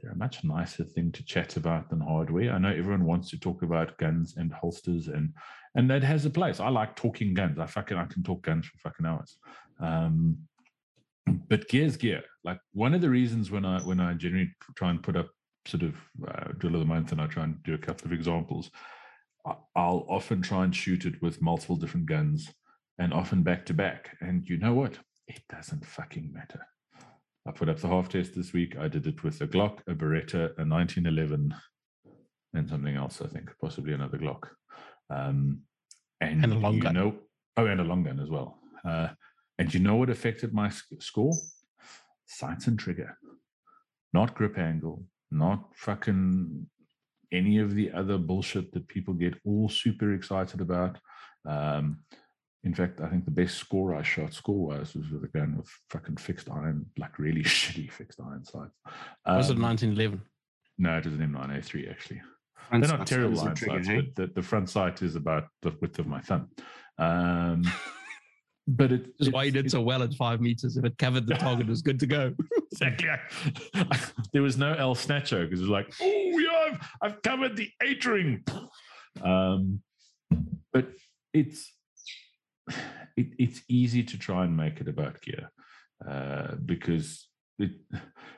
they're a much nicer thing to chat about than hardware. I know everyone wants to talk about guns and holsters and and that has a place. I like talking guns. I fucking I can talk guns for fucking hours. Um, but gear's gear. Like one of the reasons when I when I generally try and put up sort of uh, drill of the month and I try and do a couple of examples, I'll often try and shoot it with multiple different guns and often back to back. And you know what? It doesn't fucking matter. I put up the half test this week. I did it with a Glock, a Beretta, a 1911, and something else. I think possibly another Glock, um, and, And a long you gun. know, oh, and a long gun as well. Uh, and you know what affected my sc- score? Sights and trigger, not grip angle, not fucking any of the other bullshit that people get all super excited about. Um, in fact, I think the best score I shot score wise was with a gun with fucking fixed iron, like really [LAUGHS] shitty fixed iron sights. Was it Um, 1911? No, it was an M9A3 actually. Front They're not sight terrible is iron trigger, sights, hey? but the, the front sight is about the width of my thumb. Um, [LAUGHS] but it, This is why you it's- did so well at five meters. If it covered the target, it was good to go. [LAUGHS] exactly. there was no L snatcher because it was like, oh, yeah, I've, I've covered the eight ring. Um, but it's it, it's easy to try and make it about gear uh, because it,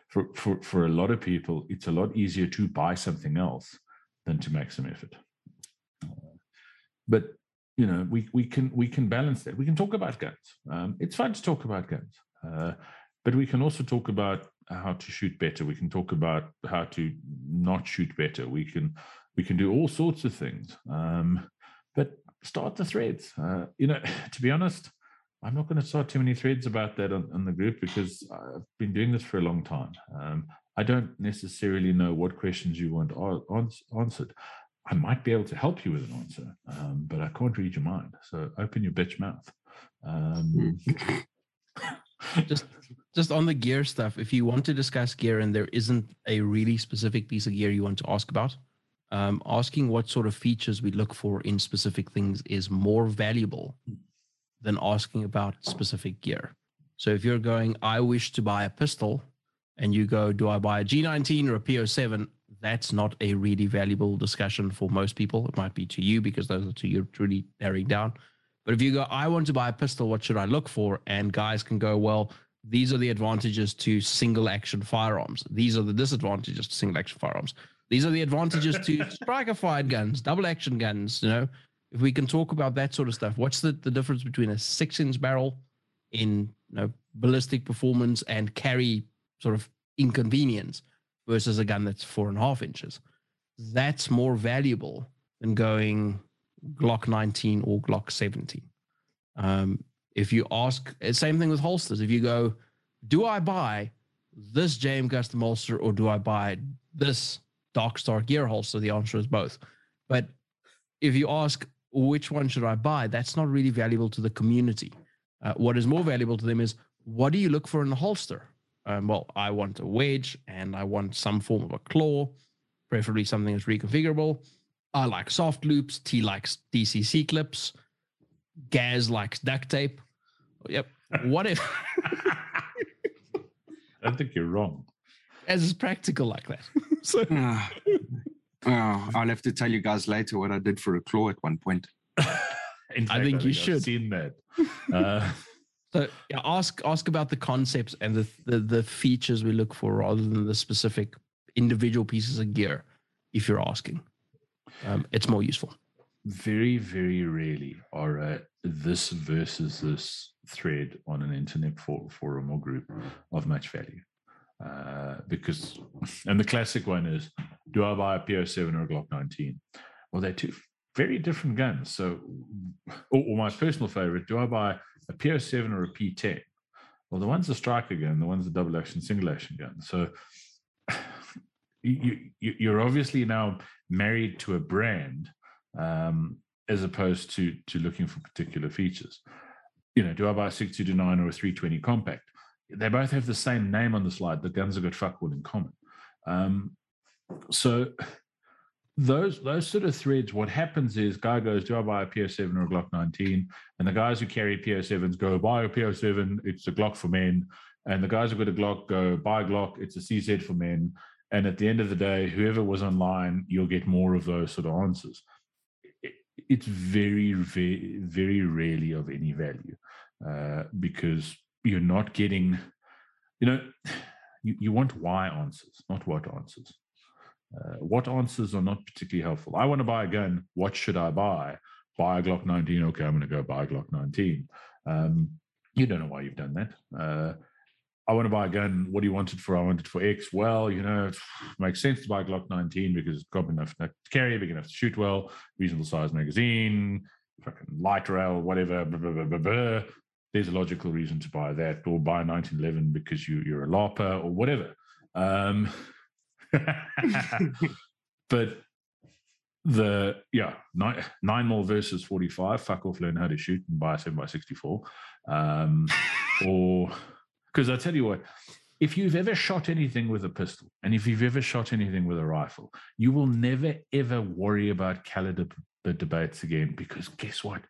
for, for for a lot of people, it's a lot easier to buy something else than to make some effort. But you know, we we can we can balance that. We can talk about guns. Um, it's fun to talk about guns. Uh, but we can also talk about how to shoot better we can talk about how to not shoot better we can we can do all sorts of things um, but start the threads. Uh, you know [LAUGHS] to be honest i'm not going to start too many threads about that on, on the group because i've been doing this for a long time. Um, i don't necessarily know what questions you want answered. I might be able to help you with an answer um, but i can't read your mind so open your bitch mouth. Um, [LAUGHS] just just on the gear stuff if you want to discuss gear and there isn't a really specific piece of gear you want to ask about um, asking what sort of features we look for in specific things is more valuable than asking about specific gear so if you're going i wish to buy a pistol and you go do i buy a g19 or a p07 that's not a really valuable discussion for most people it might be to you because those are two you're really narrowing down but if you go, I want to buy a pistol, what should I look for? And guys can go, well, these are the advantages to single action firearms. These are the disadvantages to single action firearms. These are the advantages to [LAUGHS] striker fired guns, double action guns. You know, if we can talk about that sort of stuff, what's the, the difference between a six inch barrel in you know, ballistic performance and carry sort of inconvenience versus a gun that's four and a half inches? That's more valuable than going Glock 19 or Glock 17. Um, if you ask, same thing with holsters. If you go, do I buy this JM custom holster or do I buy this Dark Star gear holster? The answer is both. But if you ask, which one should I buy? That's not really valuable to the community. Uh, what is more valuable to them is what do you look for in a holster? Um, well, I want a wedge and I want some form of a claw, preferably something that's reconfigurable. I like soft loops. T likes DCC clips. Gaz likes duct tape. Yep. What if [LAUGHS] I don't think you're wrong. As is practical like that? [LAUGHS] so. Oh, I'll have to tell you guys later what I did for a claw at one point. [LAUGHS] In I think you I've should. seen that. [LAUGHS] Uh, So yeah, ask ask about the concepts and the, the the features we look for rather than the specific individual pieces of gear. If you're asking, um, it's more useful. very, very rarely are a this versus this thread on an internet for, forum or group of much value. Uh, because, [LAUGHS] and the classic one is, do I buy a P07 or a Glock 19? Well, they're two very different guns. So, [LAUGHS] or, or my personal favorite, do I buy a P07 or a P10? Well, the one's a striker gun, the one's a double action, single action gun. So, [LAUGHS] you, you, you're obviously now married to a brand um, as opposed to to looking for particular features. You know, do I buy a 629 or a 320 compact? They both have the same name on the slide. The guns got fuck all in common. Um, so those those sort of threads, what happens is guy goes, do I buy a P07 or a Glock 19? And the guys who carry P07s go, buy a P07, it's a Glock for men. And the guys who got a Glock go, buy a Glock, it's a CZ for men. And at the end of the day, whoever was online, you'll get more of those sort of answers. It's very, very, very rarely of any value uh, because you're not getting, you know, [SIGHS] you, you want why answers, not what answers. Uh, what answers are not particularly helpful. I want to buy a gun. What should I buy? Buy a Glock 19. Okay, I'm going to go buy a Glock 19. Um, you don't know why you've done that. Uh, I want to buy a gun. What do you want it for? I want it for X. Well, you know, it [SIGHS] makes sense to buy a Glock 19 because it's got enough to carry, big enough to shoot well, reasonable size magazine, fucking light rail, whatever. Blah, blah, blah. There's a logical reason to buy that, or buy 1911 because you, you're a LARPer or whatever. Um, [LAUGHS] but the yeah nine nine more versus 45 fuck off learn how to shoot and buy a 7 by 64 um [LAUGHS] or because i tell you what if you've ever shot anything with a pistol and if you've ever shot anything with a rifle you will never ever worry about caliber debates again because guess what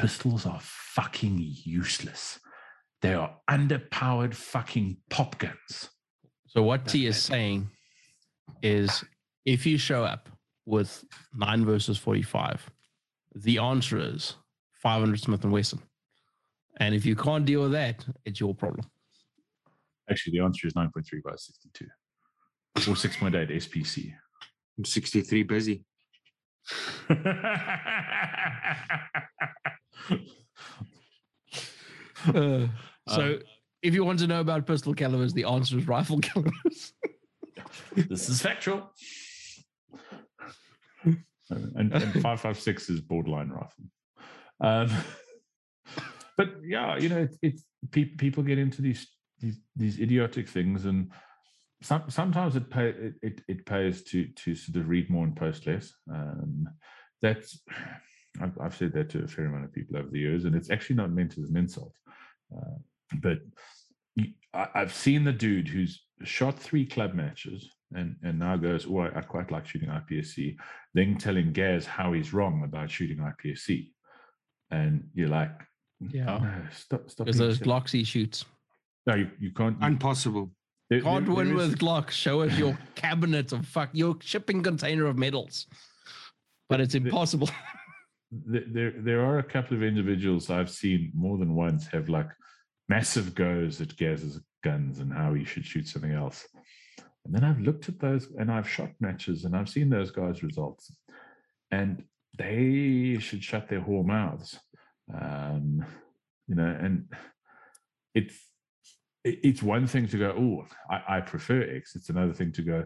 pistols are fucking useless they are underpowered fucking pop guns So what T is Okay. saying is if you show up with nine versus 45, the answer is 500 Smith and Wesson. And if you can't deal with that, it's your problem. Actually, the answer is 9.3 by 62 or 6.8 SPC. I'm 63 busy. Uh, so Um, if you want to know about pistol calibers, the answer is rifle [LAUGHS] calibers. this is factual. and, and 556 is borderline rifle. Um, [LAUGHS] but yeah, you know, it's, it's pe- people get into these, these these idiotic things, and some, sometimes it, pay, it, it it pays to to sort of read more and post less. Um, that's I've, I've said that to a fair amount of people over the years, and it's actually not meant as an insult. Uh, but I, I've seen the dude who's shot three club matches and and now goes, oh, I, I quite like shooting IPSC. Then telling Gaz how he's wrong about shooting IPSC, and you're like, Yeah. no, stop, stop. Because those silly." Glocks he shoots. No, you, you can't. you- Impossible. There- Can't there- win there is- with Glocks. Show us your [LAUGHS] cabinet of fuck, your shipping container of medals. But it's impossible. [LAUGHS] th- there there are a couple of individuals I've seen more than once have like massive goes at Gaz's guns and how he should shoot something else. And then I've looked at those and I've shot matches and I've seen those guys' results. And they should shut their whore mouths. Um, you know, and it's it- it's one thing to go, oh, I, I prefer X. It's another thing to go,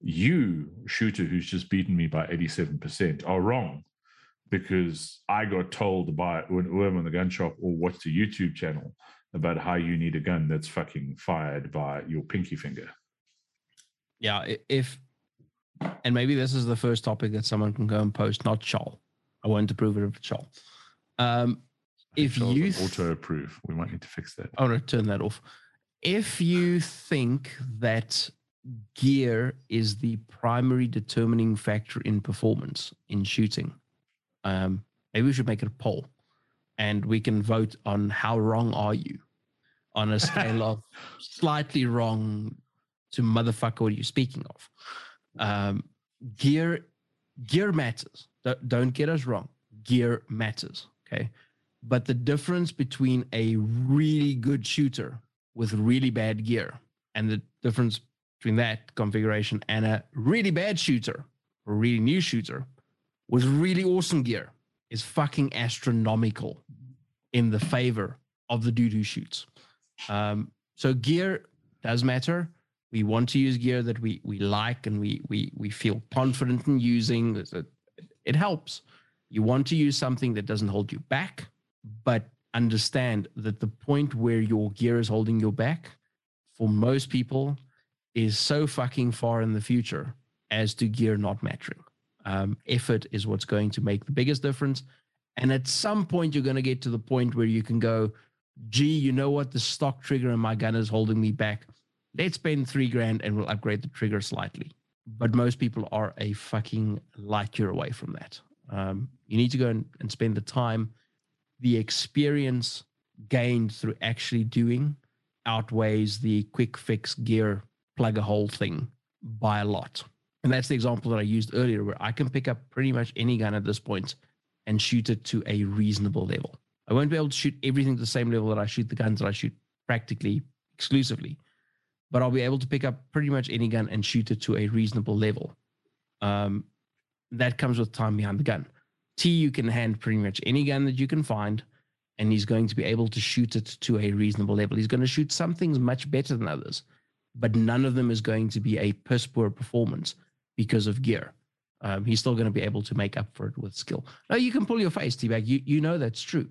you shooter who's just beaten me by 87% are wrong because I got told by when I'm on the gun shop or watched a YouTube channel about how you need a gun that's fucking fired by your pinky finger. yeah. If, and maybe this is the first topic that someone can go and post, not Chol. I won't approve it of Chol. Um, if you th- auto approve, we might need to fix that. I'm going to turn that off. If you think that gear is the primary determining factor in performance in shooting, um, maybe we should make it a poll and we can vote on how wrong are you on a scale of [LAUGHS] slightly wrong to motherfucker what are you speaking of. Um, gear gear matters. Don't- Don't get us wrong. Gear matters. Okay. But the difference between a really good shooter with really bad gear and the difference between that configuration and a really bad shooter or really new shooter with really awesome gear is fucking astronomical in the favor of the dude who shoots. Um, so gear does matter. We want to use gear that we we like and we we we feel confident in using. It helps. You want to use something that doesn't hold you back, but understand that the point where your gear is holding you back for most people is so fucking far in the future as to gear not mattering. Um, effort is what's going to make the biggest difference. And at some point, you're going to get to the point where you can go, gee, you know what? The stock trigger in my gun is holding me back. Let's spend three grand and we'll upgrade the trigger slightly. But most people are a fucking light year away from that. Um, you need to go and, and spend the time, the experience gained through actually doing outweighs the quick fix gear plug a hole thing by a lot. And that's the example that I used earlier, where I can pick up pretty much any gun at this point and shoot it to a reasonable level. I won't be able to shoot everything to the same level that I shoot the guns that I shoot practically exclusively, but I'll be able to pick up pretty much any gun and shoot it to a reasonable level. Um, that comes with time behind the gun. T, you can hand pretty much any gun that you can find, and he's going to be able to shoot it to a reasonable level. He's going to shoot some things much better than others, but none of them is going to be a piss poor performance because of gear. Um, he's still going to be able to make up for it with skill. Now you can pull your face, T-Bag. You you know that's true.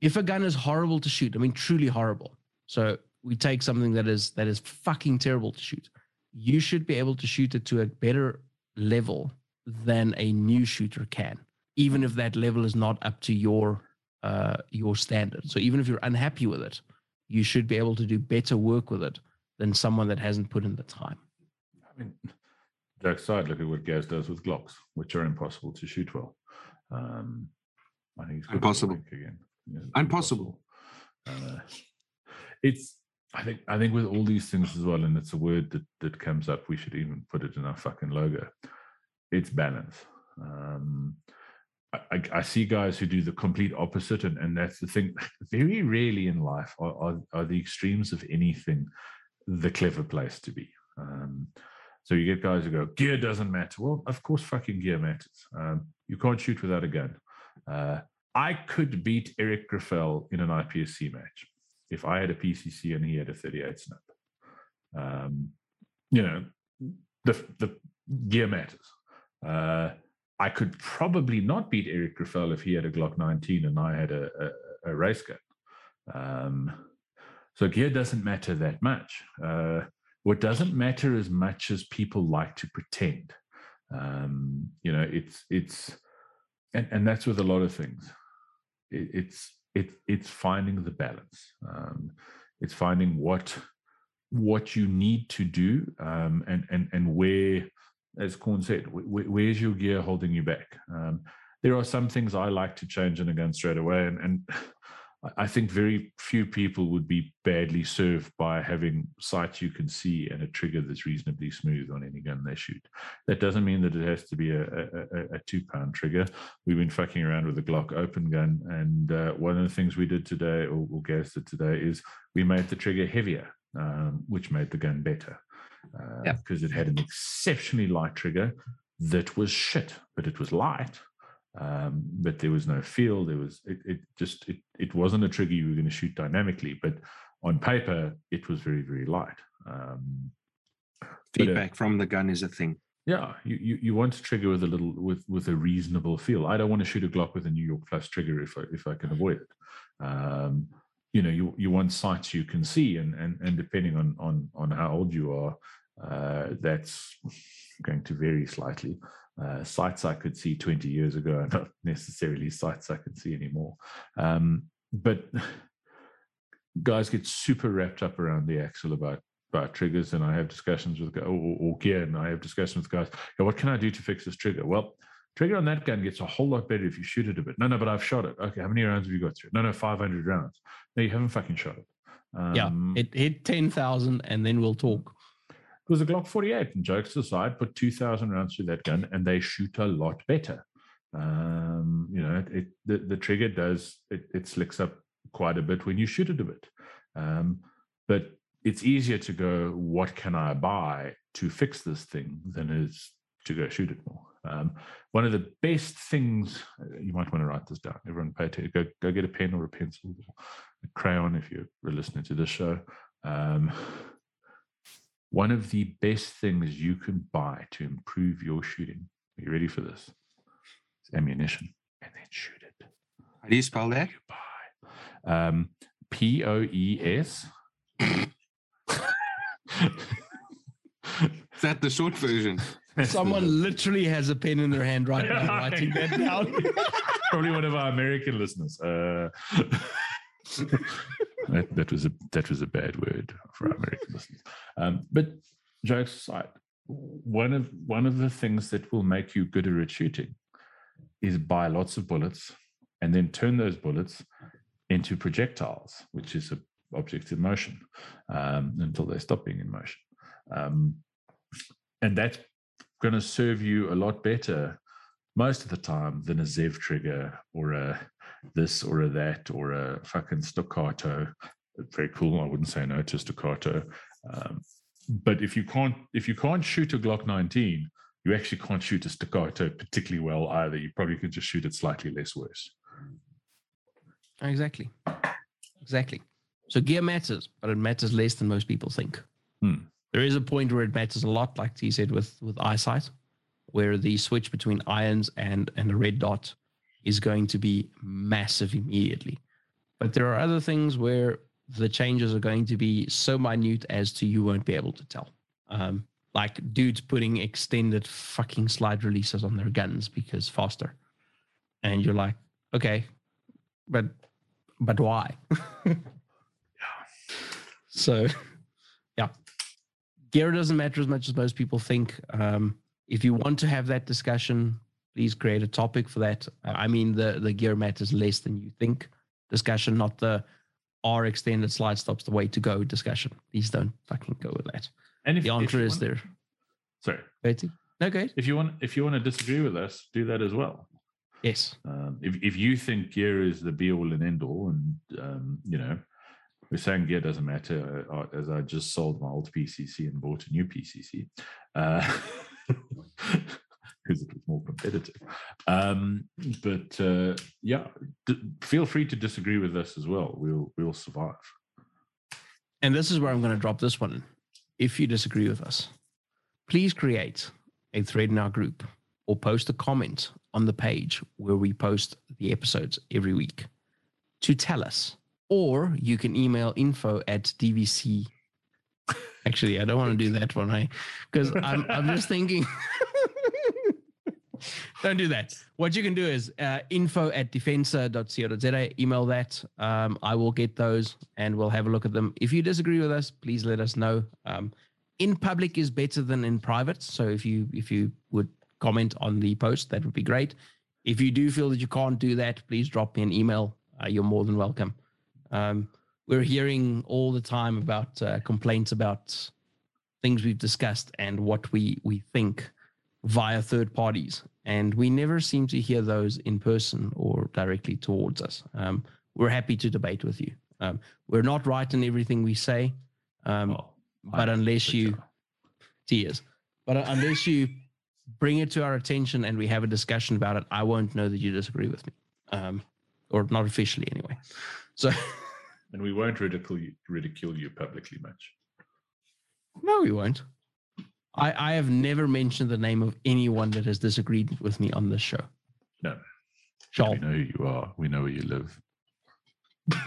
If a gun is horrible to shoot, I mean truly horrible. So we take something that is that is fucking terrible to shoot. You should be able to shoot it to a better level than a new shooter can, even if that level is not up to your uh, your standard. So even if you're unhappy with it, you should be able to do better work with it than someone that hasn't put in the time. I mean, Jack aside, look at what Gaz does with Glocks, which are impossible to shoot well. Um, I think he's good Impossible. work again. Yeah, it's Impossible. Uh, it's I think I think with all these things as well, and it's a word that that comes up. We should even put it in our fucking logo. It's balance. Um, I, I, see guys who do the complete opposite, and, and that's the thing. [LAUGHS] Very rarely in life are, are, are the extremes of anything the clever place to be. Um, so you get guys who go, gear doesn't matter. Well, of course, fucking gear matters. Um, you can't shoot without a gun. Uh, I could beat Eric Grauffel in an IPSC match if I had a PCC and he had a 38 snap. Um, you know, the the gear matters. Uh, I could probably not beat Eric Grauffel if he had a Glock 19 and I had a, a, a race gun. Um, so gear doesn't matter that much. Uh, what doesn't matter as much as people like to pretend. Um, you know, it's it's and, and that's with a lot of things. It, it's it, it's finding the balance. Um, it's finding what what you need to do um, and and and where, as Corn said, wh- where's your gear holding you back? Um, there are some things I like to change in a gun straight away, and, and I think very few people would be badly served by having sights you can see and a trigger that's reasonably smooth on any gun they shoot. That doesn't mean that it has to be a, a, a two pound trigger. We've been fucking around with a Glock open gun, and uh, one of the things we did today, or, or Gaz did today, is we made the trigger heavier, um, which made the gun better uh, Yeah. because it had an exceptionally light trigger that was shit, but it was light um, but there was no feel. There was it, it just it, it wasn't a trigger you were going to shoot dynamically, but on paper it was very very light. Um, uh, Feedback from the gun is a thing. yeah, you, you you want to trigger with a little with with a reasonable feel. I don't want to shoot a Glock with a New York Plus trigger if I if I can avoid it. Um, you know, you you want sights you can see, and and and depending on on on how old you are, uh, that's going to vary slightly. Uh, sights I could see 20 years ago are not [LAUGHS] necessarily sights I can see anymore. Um, but [LAUGHS] guys get super wrapped up around the axle about about triggers, and I have discussions with or, or gear, and I have discussions with guys. "Yeah, what can I do to fix this trigger? Well, trigger on that gun gets a whole lot better if you shoot it a bit. No, no, but I've shot it. Okay, how many rounds have you got through? No, no, 500 rounds. No, you haven't fucking shot it. Um, yeah, it hit ten thousand, and then we'll talk. it was a Glock 48. And jokes aside, put 2,000 rounds through that gun and they shoot a lot better. Um, you know, it, the, the trigger does, it, it slicks up quite a bit when you shoot it a bit. Um, but it's easier to go, what can I buy to fix this thing than it is to go shoot it more. Um, one of the best things, uh, you might want to write this down. Everyone pay attention. Go, go get a pen or a pencil or a crayon if you're listening to this show. Um, one of the best things you can buy to improve your shooting. Are you ready for this? Is ammunition and then shoot it. How do you spell that? You buy. Um, P O E S. [LAUGHS] Is that the short version? Someone [LAUGHS] literally has a pen in their hand right now [LAUGHS] writing that down. [LAUGHS] Probably one of our American listeners. Uh, that, that was a that was a bad word for our American listeners. Um, but jokes aside, one of one of the things that will make you gooder at shooting is buy lots of bullets and then turn those bullets into projectiles, which is a object in motion um, until they stop being in motion. Um, and that's going to serve you a lot better most of the time than a Zev trigger or a this or a that or a fucking staccato. Very cool. I wouldn't say no to staccato. Um, but if you can't if you can't shoot a Glock 19, you actually can't shoot a staccato particularly well either. You probably could just shoot it slightly less worse. Exactly. Exactly. So gear matters, but it matters less than most people think. Hmm. There is a point where it matters a lot, like he said with with eyesight, where the switch between irons and and a red dot is going to be massive immediately. But there are other things where the changes are going to be so minute as to you won't be able to tell. Um, like dudes putting extended fucking slide releases on their guns because faster, and you're like, okay, but but why? [LAUGHS] yeah. So, yeah, gear doesn't matter as much as most people think. Um, if you want to have that discussion, please create a topic for that. Uh, I mean, the the gear matters less than you think discussion, not the are extended slide stops the way to go discussion. Please don't fucking go with that. And if The answer is want- there. Sorry, Betty? No, go ahead. if you want if you want to disagree with us, do that as well. Yes. Um, if if you think gear is the be all and end all, and um, you know, we're saying gear doesn't matter, uh, as I just sold my old PCC and bought a new PCC because [LAUGHS] it was more competitive. Um, but uh, yeah, d- feel free to disagree with us as well. We'll we'll survive. And this is where I'm going to drop this one. If you disagree with us, please create a thread in our group or post a comment on the page where we post the episodes every week to tell us. Or you can email info at DVC. Actually, I don't want to do that one, hey, because I'm, I'm just thinking. [LAUGHS] Don't do that. What you can do is uh, info at defensa.co.za. Email that. Um, I will get those and we'll have a look at them. If you disagree with us, please let us know. Um, in public is better than in private. So if you if you would comment on the post, that would be great. If you do feel that you can't do that, please drop me an email. Uh, you're more than welcome. Um, we're hearing all the time about uh, complaints about things we've discussed and what we we think via third parties, and we never seem to hear those in person or directly towards us. Um, we're happy to debate with you. Um, we're not right in everything we say, um, Oh, but unless you tears, but unless you bring it to our attention and we have a discussion about it, I won't know that you disagree with me, um, or not officially anyway. So [LAUGHS] and we won't ridicule you, ridicule you publicly much. no, we won't. I, I have never mentioned the name of anyone that has disagreed with me on this show. No. Joel. We know who you are. We know where you live. [LAUGHS]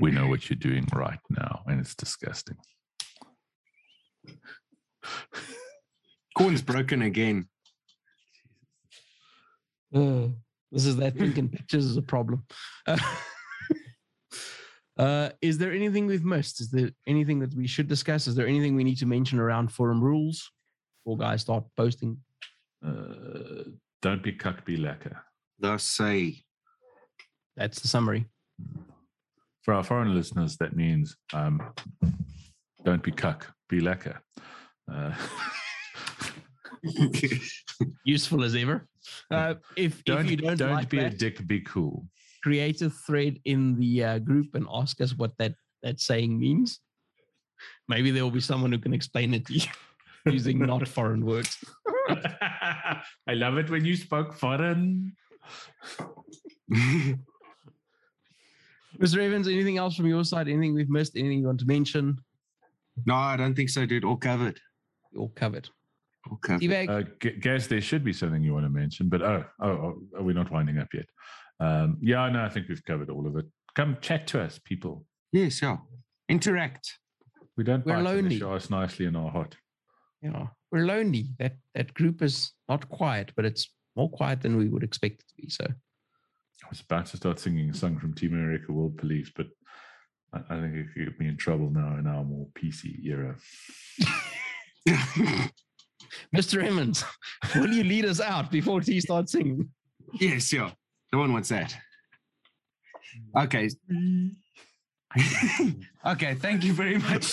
we know what you're doing right now, and it's disgusting. Corn's broken again. Uh, this is that [LAUGHS] thinking pictures is a problem. Uh, uh, is there anything we've missed? Is there anything that we should discuss? Is there anything we need to mention around forum rules? Before guys start posting. Uh, don't be kak, be lekker. Thus say. That's the summary. For our foreign listeners, that means um, don't be kak, be lekker. Uh, [LAUGHS] [LAUGHS] Useful as ever. Uh, if, don't if you don't, don't like be a dick, be cool. create a thread in the uh, group and ask us what that that saying means. Maybe there will be someone who can explain it to you [LAUGHS] using not [LAUGHS] foreign words. I love it when you spoke foreign. Mr. Evans, anything else from your side? Anything we've missed? Anything you want to mention? no, I don't think so, dude. All covered. All covered. Okay. Teabag, Uh, G- Gaz, there should be something you want to mention, but oh, oh, oh are we not winding up yet? Um, yeah, no, I think we've covered all of it. Come chat to us, people. Yes, yeah. Interact. We don't We're bite lonely. you ask nicely and are hot. yeah, we're lonely. That that group is not quiet, but it's more quiet than we would expect it to be. So I was about to start singing a song from Team America World Police, but I, I think it could get me in trouble now in our more PC era. [LAUGHS] Mr. Emmons, will you lead us out before he starts singing? yes, yeah. No one wants that. Okay. [LAUGHS] okay, thank you very much.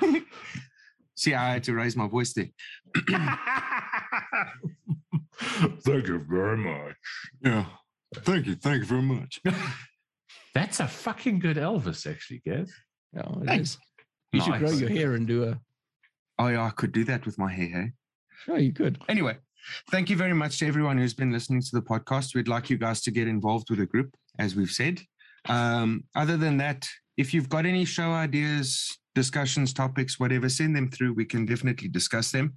[LAUGHS] See, I had to raise my voice there. [LAUGHS] Thank you very much. Yeah. Thank you. Thank you very much. That's a fucking good Elvis, actually, Gaz. Yeah, it Thanks. is. You should grow your hair and do a. Oh, yeah, I could do that with my hair, hey? Sure, you could. Anyway, thank you very much to everyone who's been listening to the podcast. We'd like you guys to get involved with the group, as we've said. Um, other than that, if you've got any show ideas, discussions, topics, whatever, send them through. We can definitely discuss them.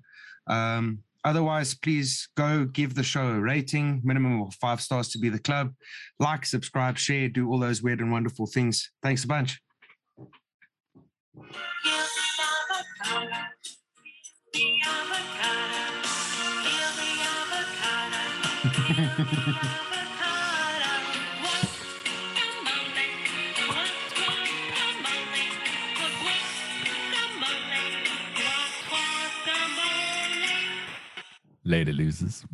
Um, otherwise, please go give the show a rating, minimum of five stars to be the club. Like, subscribe, share, do all those weird and wonderful things. Thanks a bunch. Later, losers.